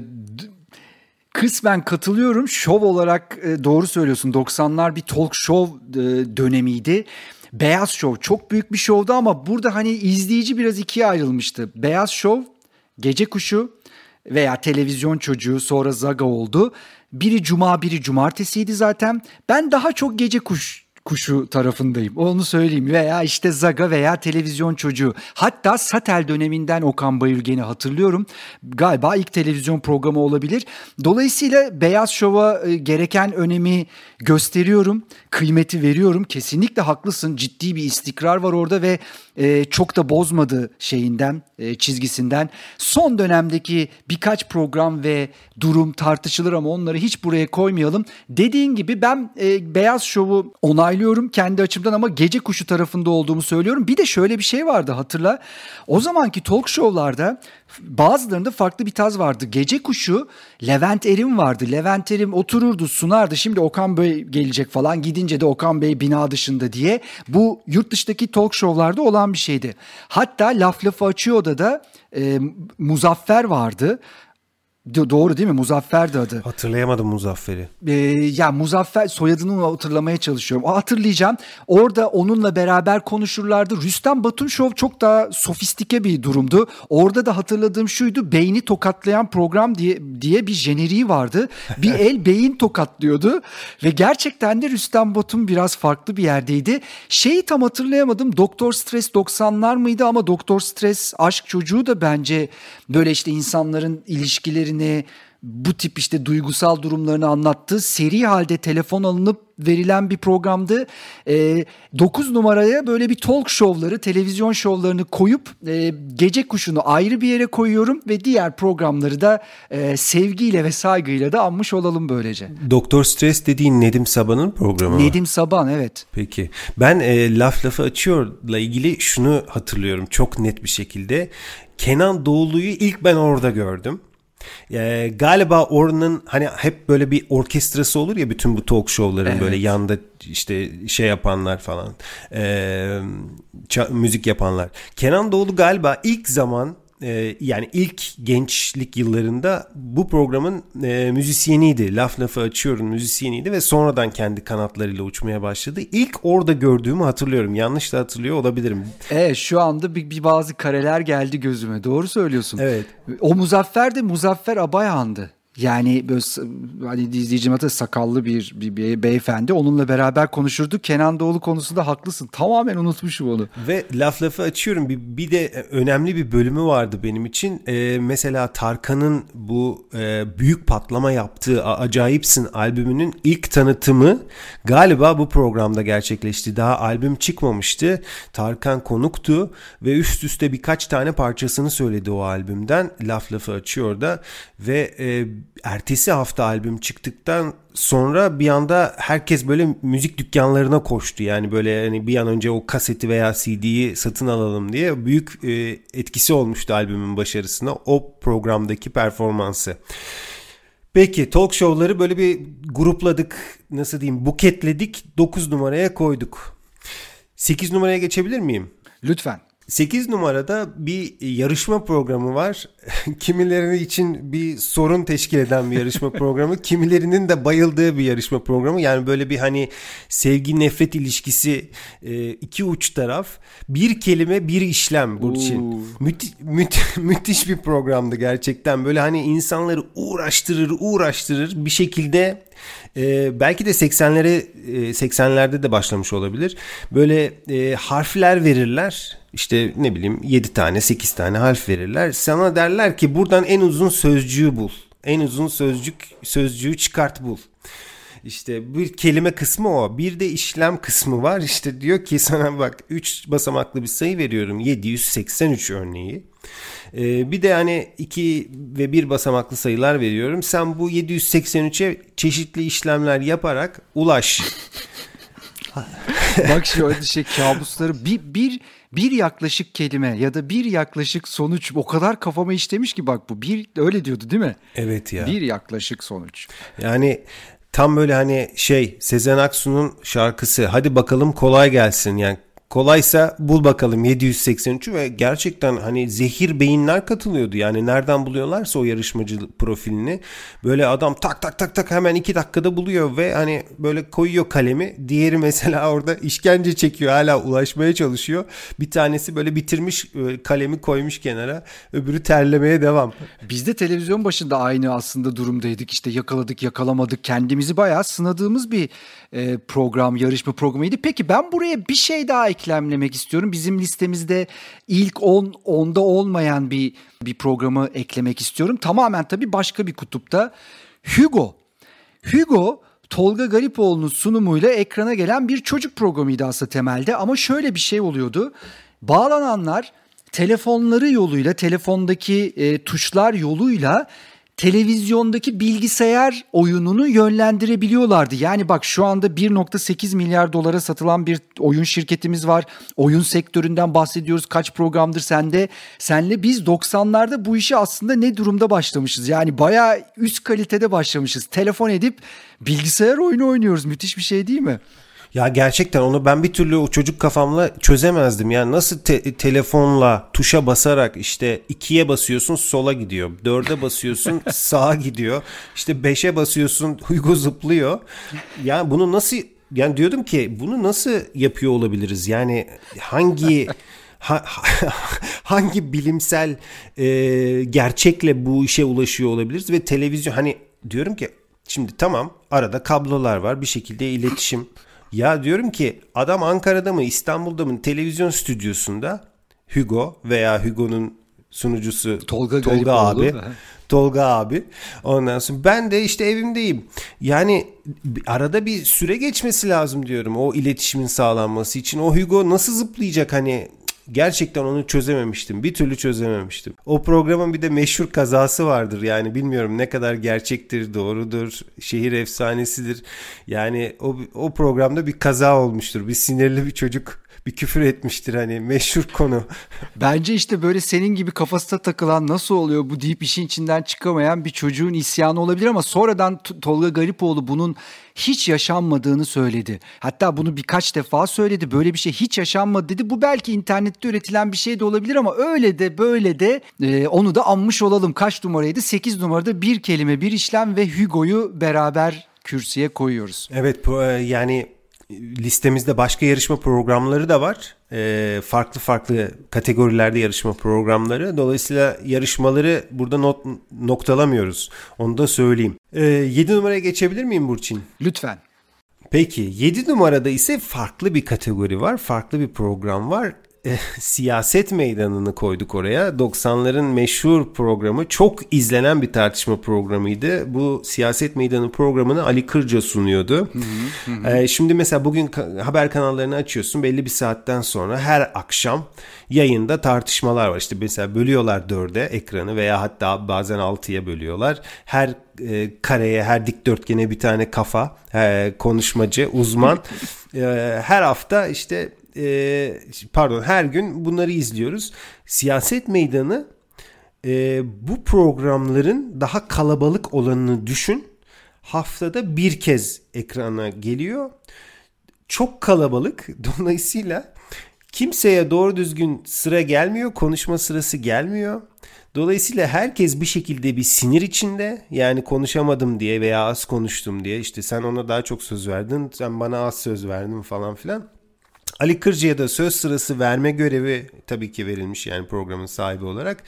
kısmen katılıyorum. Şov olarak e, doğru söylüyorsun. 90'lar bir talk show e, dönemiydi. Beyaz Show çok büyük bir şovdu ama burada hani izleyici biraz ikiye ayrılmıştı. Beyaz Show, Gece Kuşu veya Televizyon Çocuğu sonra Zaga oldu. Biri cuma biri cumartesiydi zaten. Ben daha çok Gece Kuş kuşu tarafındayım. Onu söyleyeyim. Veya işte Zaga veya televizyon çocuğu. Hatta Satel döneminden Okan Bayülgen'i hatırlıyorum. Galiba ilk televizyon programı olabilir. Dolayısıyla Beyaz Şov'a e, gereken önemi gösteriyorum. Kıymeti veriyorum. Kesinlikle haklısın. Ciddi bir istikrar var orada ve e, çok da bozmadı şeyinden, e, çizgisinden. Son dönemdeki birkaç program ve durum tartışılır ama onları hiç buraya koymayalım. Dediğin gibi ben Beyaz Şov'u onaylıyorum kendi açımdan ama Gece Kuşu tarafında olduğumu söylüyorum. Bir de şöyle bir şey vardı hatırla. O zamanki talk show'larda bazılarında farklı bir taz vardı. Gece Kuşu Levent Erim vardı. Levent Erim otururdu sunardı. Şimdi Okan Bey gelecek falan gidince de Okan Bey bina dışında diye. Bu yurt dışındaki talk show'larda olan bir şeydi. Hatta Laf Lafı Açıyor da da e, Muzaffer vardı. Doğru değil mi? Muzaffer'di adı. Hatırlayamadım Muzaffer'i. Ee, ya Muzaffer soyadını hatırlamaya çalışıyorum. O hatırlayacağım. Orada onunla beraber konuşurlardı. Rüstem Batun Show çok daha sofistike bir durumdu. Orada da hatırladığım şuydu. Beyni tokatlayan program diye diye bir jeneriği vardı. Bir el beyin tokatlıyordu ve gerçekten de Rüstem Batun biraz farklı bir yerdeydi. Şeyi tam hatırlayamadım. Doktor Stres 90'lar mıydı ama Doktor Stres aşk çocuğu da bence böyle işte insanların ilişkilerini bu tip işte duygusal durumlarını anlattığı seri halde telefon alınıp verilen bir programdı. E, 9 numaraya böyle bir talk show'ları, televizyon şovlarını koyup e, gece kuşunu ayrı bir yere koyuyorum ve diğer programları da e, sevgiyle ve saygıyla da anmış olalım böylece. Doktor Stres dediğin Nedim Saban'ın programı Nedim Saban evet. Peki. Ben e, Laf Lafı Açıyor'la ilgili şunu hatırlıyorum çok net bir şekilde. Kenan Doğulu'yu ilk ben orada gördüm. E, galiba oranın hani hep böyle bir orkestrası olur ya bütün bu talk show'ların evet. böyle yanda işte şey yapanlar falan e, müzik yapanlar. Kenan Doğulu galiba ilk zaman e, yani ilk gençlik yıllarında bu programın e, müzisyeniydi. Laf lafı açıyorum müzisyeniydi ve sonradan kendi kanatlarıyla uçmaya başladı. İlk orada gördüğümü hatırlıyorum. Yanlış da hatırlıyor olabilirim. Evet şu anda bir, bir bazı kareler geldi gözüme. Doğru söylüyorsun. Evet. O Muzaffer de Muzaffer Abayhan'dı. Yani böyle hani izleyicim adı sakallı bir, bir, bir beyefendi. Onunla beraber konuşurduk. Kenan Doğulu konusunda haklısın. Tamamen unutmuşum onu. Ve laf lafı açıyorum. Bir, bir de önemli bir bölümü vardı benim için. Ee, mesela Tarkan'ın bu e, büyük patlama yaptığı Acayipsin albümünün ilk tanıtımı galiba bu programda gerçekleşti. Daha albüm çıkmamıştı. Tarkan konuktu ve üst üste birkaç tane parçasını söyledi o albümden. Laf lafı açıyor da ve e, ertesi hafta albüm çıktıktan sonra bir anda herkes böyle müzik dükkanlarına koştu. Yani böyle hani bir an önce o kaseti veya CD'yi satın alalım diye büyük e, etkisi olmuştu albümün başarısına o programdaki performansı. Peki talk show'ları böyle bir grupladık nasıl diyeyim buketledik 9 numaraya koyduk. 8 numaraya geçebilir miyim? Lütfen. 8 numarada bir yarışma programı var. Kimilerinin için bir sorun teşkil eden bir yarışma programı. Kimilerinin de bayıldığı bir yarışma programı. Yani böyle bir hani sevgi nefret ilişkisi e, iki uç taraf. Bir kelime bir işlem Burçin. Müthi, müthi, müthiş bir programdı gerçekten. Böyle hani insanları uğraştırır uğraştırır bir şekilde e, belki de 80'lere e, 80'lerde de başlamış olabilir. Böyle e, harfler verirler. İşte ne bileyim 7 tane 8 tane harf verirler. Sana derler ki buradan en uzun sözcüğü bul. En uzun sözcük sözcüğü çıkart bul. İşte bir kelime kısmı o. Bir de işlem kısmı var. İşte diyor ki sana bak 3 basamaklı bir sayı veriyorum. 783 örneği. Ee, bir de hani 2 ve 1 basamaklı sayılar veriyorum. Sen bu 783'e çeşitli işlemler yaparak ulaş. Bak şu şey kabusları bir, bir bir yaklaşık kelime ya da bir yaklaşık sonuç o kadar kafama işlemiş ki bak bu bir öyle diyordu değil mi? Evet ya. Bir yaklaşık sonuç. Yani tam böyle hani şey Sezen Aksu'nun şarkısı hadi bakalım kolay gelsin yani Kolaysa bul bakalım 783'ü ve gerçekten hani zehir beyinler katılıyordu. Yani nereden buluyorlarsa o yarışmacı profilini böyle adam tak tak tak tak hemen iki dakikada buluyor ve hani böyle koyuyor kalemi. Diğeri mesela orada işkence çekiyor hala ulaşmaya çalışıyor. Bir tanesi böyle bitirmiş e, kalemi koymuş kenara öbürü terlemeye devam. Biz de televizyon başında aynı aslında durumdaydık işte yakaladık yakalamadık kendimizi bayağı sınadığımız bir e, program yarışma programıydı. Peki ben buraya bir şey daha eklemlemek istiyorum. Bizim listemizde ilk 10 on, onda olmayan bir bir programı eklemek istiyorum. Tamamen tabii başka bir kutupta. Hugo. Hugo Tolga Garipoğlu'nun sunumuyla ekrana gelen bir çocuk programıydı aslında temelde ama şöyle bir şey oluyordu. Bağlananlar telefonları yoluyla, telefondaki e, tuşlar yoluyla televizyondaki bilgisayar oyununu yönlendirebiliyorlardı. Yani bak şu anda 1.8 milyar dolara satılan bir oyun şirketimiz var. Oyun sektöründen bahsediyoruz. Kaç programdır sende? Senle biz 90'larda bu işi aslında ne durumda başlamışız? Yani bayağı üst kalitede başlamışız. Telefon edip bilgisayar oyunu oynuyoruz. Müthiş bir şey değil mi? Ya gerçekten onu ben bir türlü o çocuk kafamla çözemezdim. Yani nasıl te- telefonla tuşa basarak işte ikiye basıyorsun sola gidiyor. Dörde basıyorsun sağa gidiyor. İşte beşe basıyorsun Hugo zıplıyor. Yani bunu nasıl yani diyordum ki bunu nasıl yapıyor olabiliriz? Yani hangi ha, hangi bilimsel e, gerçekle bu işe ulaşıyor olabiliriz ve televizyon hani diyorum ki şimdi tamam arada kablolar var bir şekilde iletişim ya diyorum ki adam Ankara'da mı İstanbul'da mı televizyon stüdyosunda Hugo veya Hugo'nun sunucusu Tolga, Tolga abi. Tolga abi. Ondan sonra ben de işte evimdeyim. Yani arada bir süre geçmesi lazım diyorum o iletişimin sağlanması için. O Hugo nasıl zıplayacak hani gerçekten onu çözememiştim. Bir türlü çözememiştim. O programın bir de meşhur kazası vardır. Yani bilmiyorum ne kadar gerçektir, doğrudur, şehir efsanesidir. Yani o, o programda bir kaza olmuştur. Bir sinirli bir çocuk bir küfür etmiştir hani meşhur konu. Bence işte böyle senin gibi kafasına takılan nasıl oluyor bu deyip işin içinden çıkamayan bir çocuğun isyanı olabilir ama sonradan Tolga Garipoğlu bunun hiç yaşanmadığını söyledi. Hatta bunu birkaç defa söyledi. Böyle bir şey hiç yaşanmadı dedi. Bu belki internette üretilen bir şey de olabilir ama öyle de böyle de e, onu da anmış olalım. Kaç numaraydı? 8 numarada bir kelime bir işlem ve Hugo'yu beraber kürsüye koyuyoruz. Evet yani listemizde başka yarışma programları da var. E, farklı farklı kategorilerde yarışma programları. Dolayısıyla yarışmaları burada not, noktalamıyoruz. Onu da söyleyeyim. E, 7 numaraya geçebilir miyim Burçin? Lütfen. Peki 7 numarada ise farklı bir kategori var. Farklı bir program var. Siyaset meydanını koyduk oraya. 90'ların meşhur programı çok izlenen bir tartışma programıydı. Bu siyaset meydanı programını Ali Kırca sunuyordu. Hı hı, hı. Ee, şimdi mesela bugün haber kanallarını açıyorsun belli bir saatten sonra her akşam yayında tartışmalar var. İşte mesela bölüyorlar dörde ekranı veya hatta bazen altıya bölüyorlar. Her e, kareye, her dikdörtgene bir tane kafa, e, konuşmacı, uzman. e, her hafta işte e, pardon her gün bunları izliyoruz. Siyaset meydanı e, bu programların daha kalabalık olanını düşün. Haftada bir kez ekrana geliyor. Çok kalabalık. Dolayısıyla kimseye doğru düzgün sıra gelmiyor. Konuşma sırası gelmiyor. Dolayısıyla herkes bir şekilde bir sinir içinde yani konuşamadım diye veya az konuştum diye işte sen ona daha çok söz verdin sen bana az söz verdin falan filan. Ali Kırcı'ya da söz sırası verme görevi tabii ki verilmiş yani programın sahibi olarak.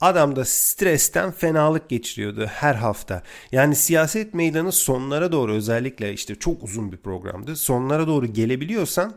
Adam da stresten fenalık geçiriyordu her hafta. Yani siyaset meydanı sonlara doğru özellikle işte çok uzun bir programdı. Sonlara doğru gelebiliyorsan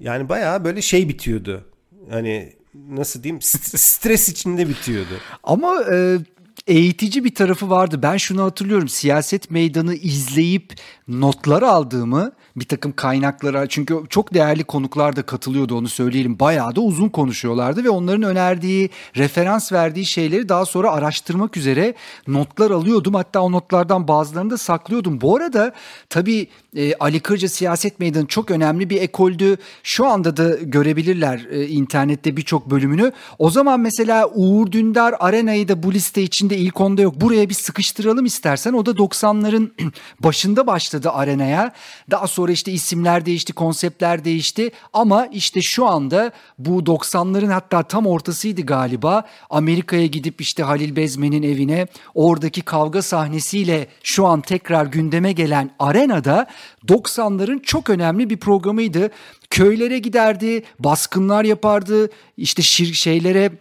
yani bayağı böyle şey bitiyordu. Hani nasıl diyeyim stres içinde bitiyordu. Ama e, eğitici bir tarafı vardı. Ben şunu hatırlıyorum. Siyaset meydanı izleyip notlar aldığımı bir takım kaynaklara çünkü çok değerli konuklar da katılıyordu onu söyleyelim. Bayağı da uzun konuşuyorlardı ve onların önerdiği, referans verdiği şeyleri daha sonra araştırmak üzere notlar alıyordum. Hatta o notlardan bazılarını da saklıyordum. Bu arada tabii e, Ali Kırca Siyaset Meydanı çok önemli bir ekoldü. Şu anda da görebilirler e, internette birçok bölümünü. O zaman mesela Uğur Dündar Arena'yı da bu liste içinde ilk onda yok. Buraya bir sıkıştıralım istersen. O da 90'ların başında başladı Arena'ya. Daha sonra işte isimler değişti, konseptler değişti. Ama işte şu anda bu 90'ların hatta tam ortasıydı galiba. Amerika'ya gidip işte Halil Bezmen'in evine oradaki kavga sahnesiyle şu an tekrar gündeme gelen Arena'da 90'ların çok önemli bir programıydı. Köylere giderdi, baskınlar yapardı, işte şir şeylere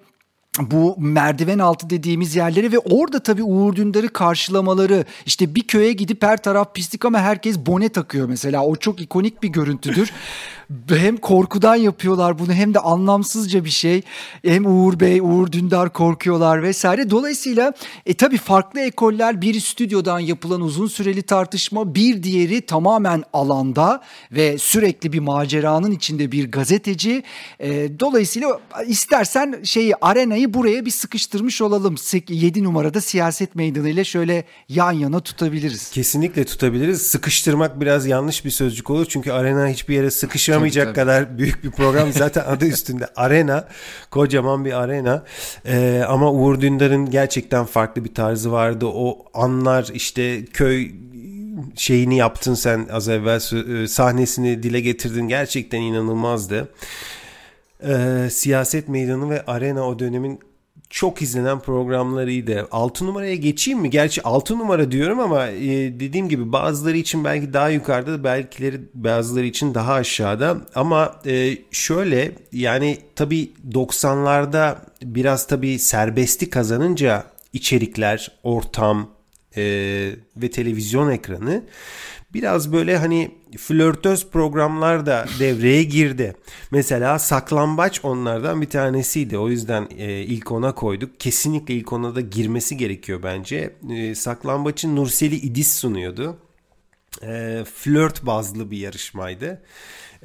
bu merdiven altı dediğimiz yerlere ve orada tabii Uğur Dündar'ı karşılamaları işte bir köye gidip her taraf pislik ama herkes bone takıyor mesela o çok ikonik bir görüntüdür. hem korkudan yapıyorlar bunu hem de anlamsızca bir şey. Hem Uğur Bey, Uğur Dündar korkuyorlar vesaire. Dolayısıyla e tabii farklı ekoller bir stüdyodan yapılan uzun süreli tartışma bir diğeri tamamen alanda ve sürekli bir maceranın içinde bir gazeteci. E, dolayısıyla istersen şeyi arenayı buraya bir sıkıştırmış olalım. 7 numarada siyaset meydanı ile şöyle yan yana tutabiliriz. Kesinlikle tutabiliriz. Sıkıştırmak biraz yanlış bir sözcük olur çünkü arena hiçbir yere sıkışamıyor sığamayacak tabii, tabii. kadar büyük bir program. Zaten adı üstünde arena. Kocaman bir arena. Ee, ama Uğur Dündar'ın gerçekten farklı bir tarzı vardı. O anlar işte köy şeyini yaptın sen az evvel e, sahnesini dile getirdin gerçekten inanılmazdı. Ee, siyaset meydanı ve arena o dönemin çok izlenen programlarıydı. 6 numaraya geçeyim mi? Gerçi 6 numara diyorum ama e, dediğim gibi bazıları için belki daha yukarıda, belkileri bazıları için daha aşağıda. Ama e, şöyle yani tabii 90'larda biraz tabii serbesti kazanınca içerikler, ortam e, ve televizyon ekranı biraz böyle hani flörtöz programlar da devreye girdi. Mesela saklambaç onlardan bir tanesiydi. O yüzden e, ilk ona koyduk. Kesinlikle ilk ona da girmesi gerekiyor bence. E, saklambaçın Nurseli İdis sunuyordu. E, flört bazlı bir yarışmaydı.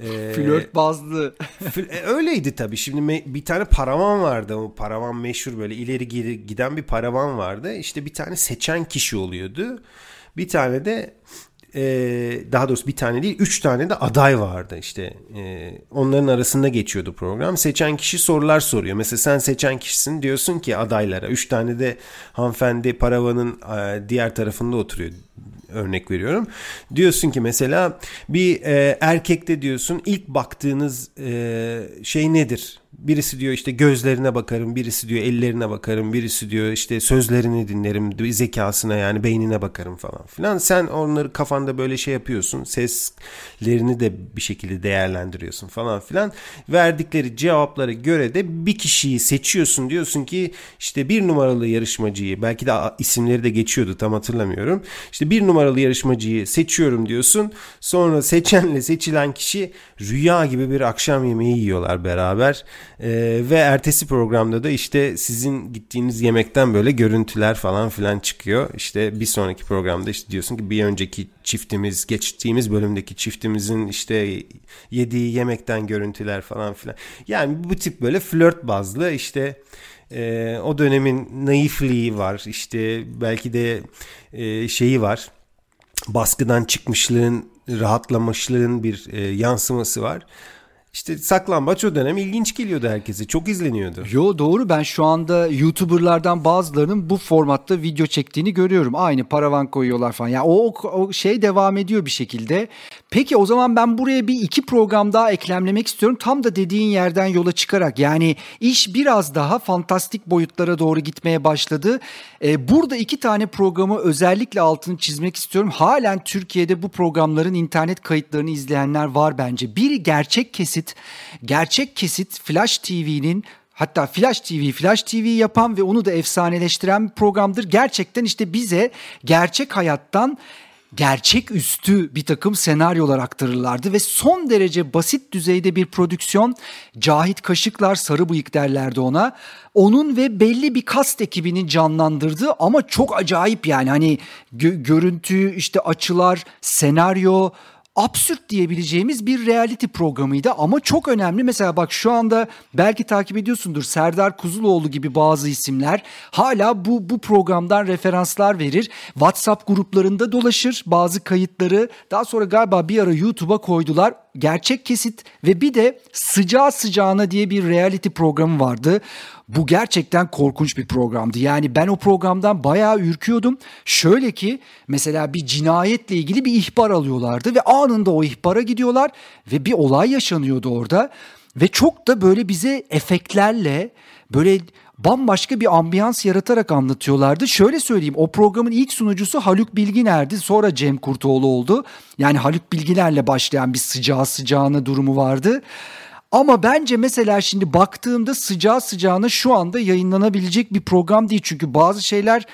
Ee, Flört bazlı. E, öyleydi tabii. Şimdi bir tane paravan vardı. O paravan meşhur böyle ileri geri giden bir paravan vardı. İşte bir tane seçen kişi oluyordu. Bir tane de e, daha doğrusu bir tane değil üç tane de aday vardı işte e, onların arasında geçiyordu program seçen kişi sorular soruyor mesela sen seçen kişisin diyorsun ki adaylara üç tane de hanımefendi paravanın e, diğer tarafında oturuyor örnek veriyorum. Diyorsun ki mesela bir erkekte diyorsun ilk baktığınız şey nedir? Birisi diyor işte gözlerine bakarım, birisi diyor ellerine bakarım, birisi diyor işte sözlerini dinlerim, zekasına yani beynine bakarım falan filan. Sen onları kafanda böyle şey yapıyorsun, seslerini de bir şekilde değerlendiriyorsun falan filan. Verdikleri cevaplara göre de bir kişiyi seçiyorsun diyorsun ki işte bir numaralı yarışmacıyı belki de isimleri de geçiyordu tam hatırlamıyorum. İşte bir numaralı yarışmacıyı seçiyorum diyorsun. Sonra seçenle seçilen kişi rüya gibi bir akşam yemeği yiyorlar beraber. Ee, ve ertesi programda da işte sizin gittiğiniz yemekten böyle görüntüler falan filan çıkıyor. İşte bir sonraki programda işte diyorsun ki bir önceki çiftimiz geçtiğimiz bölümdeki çiftimizin işte yediği yemekten görüntüler falan filan. Yani bu tip böyle flört bazlı işte e, o dönemin naifliği var işte belki de e, şeyi var baskıdan çıkmışlığın rahatlamışlığın bir e, yansıması var. İşte saklambaç o dönem ilginç geliyordu herkese. Çok izleniyordu. Yo doğru ben şu anda YouTuber'lardan bazılarının bu formatta video çektiğini görüyorum. Aynı paravan koyuyorlar falan. Yani o, o şey devam ediyor bir şekilde. Peki o zaman ben buraya bir iki program daha eklemlemek istiyorum. Tam da dediğin yerden yola çıkarak. Yani iş biraz daha fantastik boyutlara doğru gitmeye başladı. Ee, burada iki tane programı özellikle altını çizmek istiyorum. Halen Türkiye'de bu programların internet kayıtlarını izleyenler var bence. Biri gerçek kesit kesit, gerçek kesit Flash TV'nin Hatta Flash TV, Flash TV yapan ve onu da efsaneleştiren bir programdır. Gerçekten işte bize gerçek hayattan gerçek üstü bir takım senaryolar aktarırlardı ve son derece basit düzeyde bir prodüksiyon Cahit Kaşıklar Sarı Bıyık derlerdi ona. Onun ve belli bir kast ekibinin canlandırdığı ama çok acayip yani hani gö- görüntü işte açılar senaryo absürt diyebileceğimiz bir reality programıydı ama çok önemli. Mesela bak şu anda belki takip ediyorsundur Serdar Kuzuloğlu gibi bazı isimler hala bu bu programdan referanslar verir. WhatsApp gruplarında dolaşır bazı kayıtları. Daha sonra galiba bir ara YouTube'a koydular. Gerçek kesit ve bir de sıcağı sıcağına diye bir reality programı vardı. Bu gerçekten korkunç bir programdı. Yani ben o programdan bayağı ürküyordum. Şöyle ki mesela bir cinayetle ilgili bir ihbar alıyorlardı ve anında o ihbara gidiyorlar ve bir olay yaşanıyordu orada. Ve çok da böyle bize efektlerle böyle bambaşka bir ambiyans yaratarak anlatıyorlardı. Şöyle söyleyeyim o programın ilk sunucusu Haluk Bilginer'di sonra Cem Kurtoğlu oldu. Yani Haluk Bilginer'le başlayan bir sıcağı sıcağına durumu vardı. Ama bence mesela şimdi baktığımda sıcağı sıcağına şu anda yayınlanabilecek bir program değil. Çünkü bazı şeyler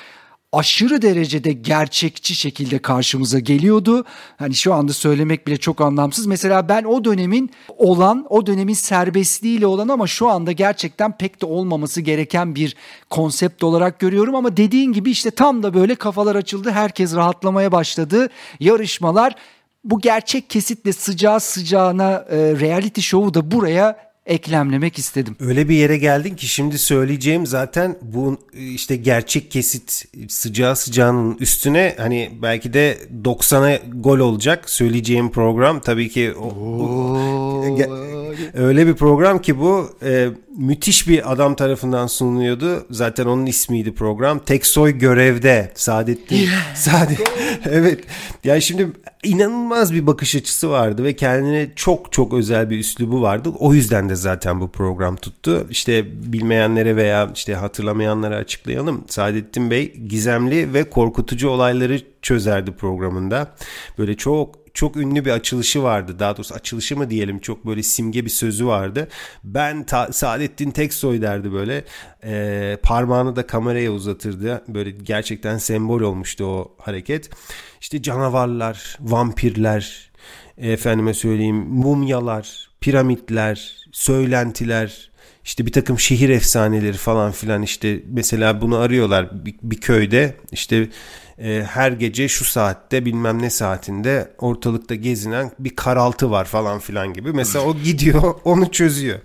aşırı derecede gerçekçi şekilde karşımıza geliyordu. Hani şu anda söylemek bile çok anlamsız. Mesela ben o dönemin olan, o dönemin serbestliğiyle olan ama şu anda gerçekten pek de olmaması gereken bir konsept olarak görüyorum. Ama dediğin gibi işte tam da böyle kafalar açıldı. Herkes rahatlamaya başladı. Yarışmalar bu gerçek kesitle sıcağı sıcağına e, reality show'u da buraya eklemlemek istedim. Öyle bir yere geldin ki şimdi söyleyeceğim zaten bu işte gerçek kesit sıcağı sıcağının üstüne hani belki de 90'a gol olacak söyleyeceğim program tabii ki o, o, öyle bir program ki bu e, müthiş bir adam tarafından sunuluyordu. Zaten onun ismiydi program. Teksoy görevde. Saadettin. Saadet. evet. Yani şimdi inanılmaz bir bakış açısı vardı ve kendine çok çok özel bir üslubu vardı. O yüzden de zaten bu program tuttu. İşte bilmeyenlere veya işte hatırlamayanlara açıklayalım. Saadettin Bey gizemli ve korkutucu olayları çözerdi programında. Böyle çok çok ünlü bir açılışı vardı. Daha doğrusu açılışı mı diyelim çok böyle simge bir sözü vardı. Ben ta- Saadettin Teksoy derdi böyle. E, parmağını da kameraya uzatırdı. Böyle gerçekten sembol olmuştu o hareket. İşte canavarlar, vampirler, efendime söyleyeyim mumyalar, piramitler, söylentiler, işte bir takım şehir efsaneleri falan filan işte mesela bunu arıyorlar bir, bir köyde işte e, her gece şu saatte bilmem ne saatinde ortalıkta gezinen bir karaltı var falan filan gibi. Mesela o gidiyor onu çözüyor.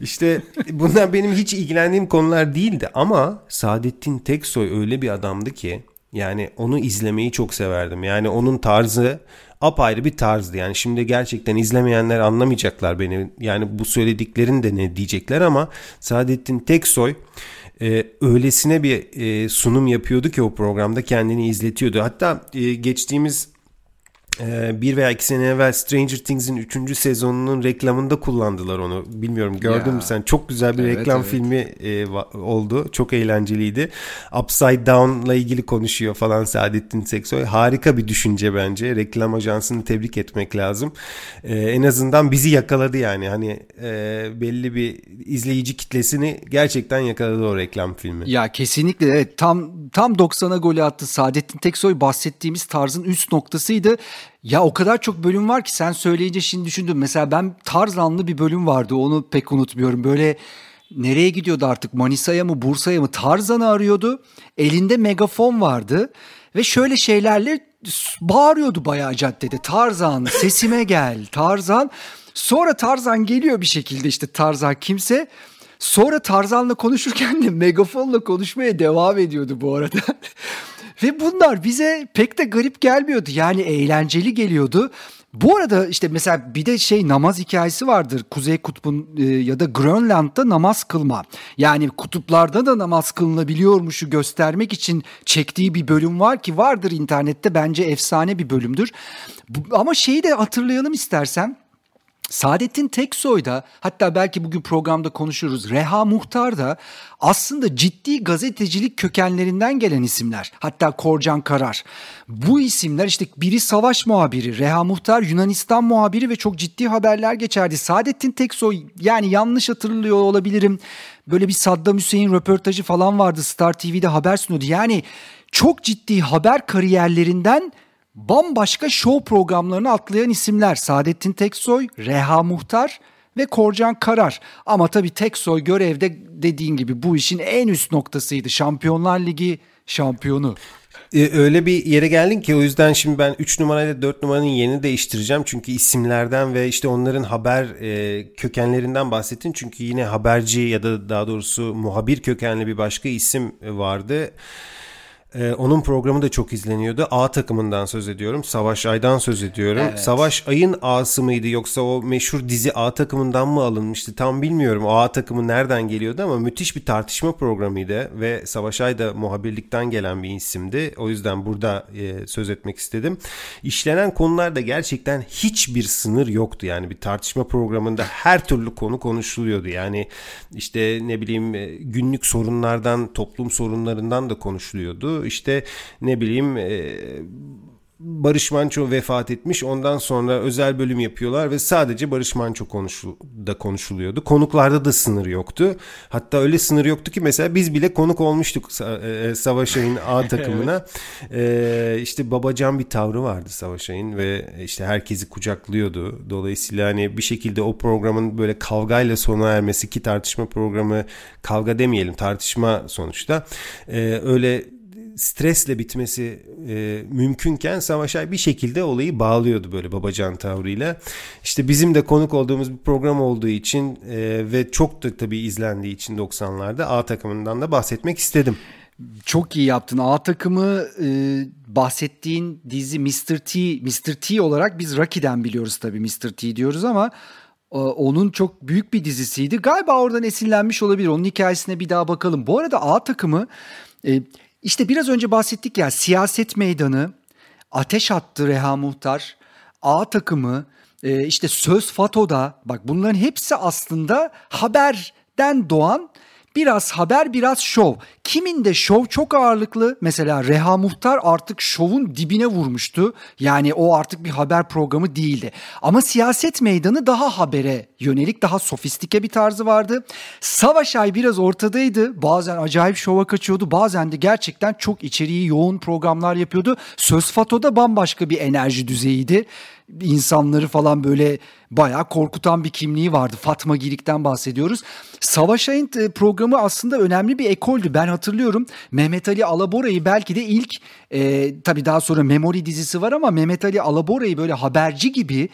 İşte bunlar benim hiç ilgilendiğim konular değildi ama Saadettin Teksoy öyle bir adamdı ki yani onu izlemeyi çok severdim. Yani onun tarzı apayrı bir tarzdı. Yani şimdi gerçekten izlemeyenler anlamayacaklar beni. Yani bu söylediklerin de ne diyecekler ama Saadettin Teksoy e, öylesine bir e, sunum yapıyordu ki o programda kendini izletiyordu. Hatta e, geçtiğimiz bir veya iki sene evvel Stranger Things'in üçüncü sezonunun reklamında kullandılar onu. Bilmiyorum gördün mü sen? Çok güzel bir evet, reklam evet. filmi e, oldu. Çok eğlenceliydi. Upside Down'la ilgili konuşuyor falan Saadettin Seksoy. Harika bir düşünce bence. Reklam ajansını tebrik etmek lazım. E, en azından bizi yakaladı yani. Hani e, belli bir izleyici kitlesini gerçekten yakaladı o reklam filmi. Ya kesinlikle evet. Tam tam 90'a golü attı. Saadettin Teksoy bahsettiğimiz tarzın üst noktasıydı. Ya o kadar çok bölüm var ki sen söyleyince şimdi düşündüm. Mesela ben Tarzanlı bir bölüm vardı onu pek unutmuyorum. Böyle nereye gidiyordu artık Manisa'ya mı Bursa'ya mı Tarzan'ı arıyordu. Elinde megafon vardı ve şöyle şeylerle bağırıyordu bayağı caddede. Tarzan sesime gel Tarzan. Sonra Tarzan geliyor bir şekilde işte Tarzan kimse. Sonra Tarzan'la konuşurken de megafonla konuşmaya devam ediyordu bu arada. Ve bunlar bize pek de garip gelmiyordu. Yani eğlenceli geliyordu. Bu arada işte mesela bir de şey namaz hikayesi vardır. Kuzey Kutbu'nun e, ya da Grönland'da namaz kılma. Yani kutuplarda da namaz kılınabiliyormuşu göstermek için çektiği bir bölüm var ki vardır internette bence efsane bir bölümdür. Bu, ama şeyi de hatırlayalım istersen. Saadettin Teksoy da hatta belki bugün programda konuşuruz. Reha Muhtar da aslında ciddi gazetecilik kökenlerinden gelen isimler. Hatta Korcan Karar. Bu isimler işte biri savaş muhabiri, Reha Muhtar Yunanistan muhabiri ve çok ciddi haberler geçerdi. Saadettin Teksoy yani yanlış hatırlıyor olabilirim. Böyle bir Saddam Hüseyin röportajı falan vardı Star TV'de haber sunuyordu. Yani çok ciddi haber kariyerlerinden bambaşka show programlarını atlayan isimler Saadettin Teksoy, Reha Muhtar ve Korcan Karar. Ama tabii Teksoy görevde dediğin gibi bu işin en üst noktasıydı. Şampiyonlar Ligi şampiyonu. Ee, öyle bir yere geldin ki o yüzden şimdi ben 3 numarayla 4 numaranın yerini değiştireceğim. Çünkü isimlerden ve işte onların haber e, kökenlerinden bahsettin. Çünkü yine haberci ya da daha doğrusu muhabir kökenli bir başka isim vardı. Ee, onun programı da çok izleniyordu. A takımından söz ediyorum. Savaş Ay'dan söz ediyorum. Evet. Savaş Ay'ın A'sı mıydı yoksa o meşhur dizi A takımından mı alınmıştı? Tam bilmiyorum. O A takımı nereden geliyordu ama müthiş bir tartışma programıydı ve Savaş Ay da muhabirlikten gelen bir isimdi. O yüzden burada e, söz etmek istedim. İşlenen konularda gerçekten hiçbir sınır yoktu. Yani bir tartışma programında her türlü konu konuşuluyordu. Yani işte ne bileyim e, günlük sorunlardan, toplum sorunlarından da konuşuluyordu işte ne bileyim e, Barış Manço vefat etmiş. Ondan sonra özel bölüm yapıyorlar ve sadece Barış Manço konuşul da konuşuluyordu. Konuklarda da sınır yoktu. Hatta öyle sınır yoktu ki mesela biz bile konuk olmuştuk e, Savaş Ay'ın A takımına. evet. ee, işte babacan bir tavrı vardı Savaş Ay'ın ve işte herkesi kucaklıyordu. Dolayısıyla hani bir şekilde o programın böyle kavgayla sona ermesi ki tartışma programı kavga demeyelim tartışma sonuçta. Ee, öyle stresle bitmesi e, mümkünken Savaşay bir şekilde olayı bağlıyordu böyle babacan tavrıyla. İşte bizim de konuk olduğumuz bir program olduğu için e, ve çok da tabii izlendiği için 90'larda A takımından da bahsetmek istedim. Çok iyi yaptın. A takımı e, bahsettiğin dizi Mr. T, Mr. T olarak biz Rocky'den biliyoruz tabii Mr. T diyoruz ama e, onun çok büyük bir dizisiydi. Galiba oradan esinlenmiş olabilir. Onun hikayesine bir daha bakalım. Bu arada A takımı e, işte biraz önce bahsettik ya siyaset meydanı, ateş attı Reha Muhtar, A takımı, e, işte Söz Fato'da bak bunların hepsi aslında haberden doğan Biraz haber biraz şov. Kiminde şov çok ağırlıklı. Mesela Reha Muhtar artık şovun dibine vurmuştu. Yani o artık bir haber programı değildi. Ama siyaset meydanı daha habere yönelik daha sofistike bir tarzı vardı. Savaş Ay biraz ortadaydı. Bazen acayip şova kaçıyordu. Bazen de gerçekten çok içeriği yoğun programlar yapıyordu. Söz Fato'da bambaşka bir enerji düzeyiydi insanları falan böyle bayağı korkutan bir kimliği vardı. Fatma Girik'ten bahsediyoruz. Savaş Ayın e, programı aslında önemli bir ekoldü. Ben hatırlıyorum Mehmet Ali Alabora'yı belki de ilk e, tabii daha sonra Memori dizisi var ama Mehmet Ali Alabora'yı böyle haberci gibi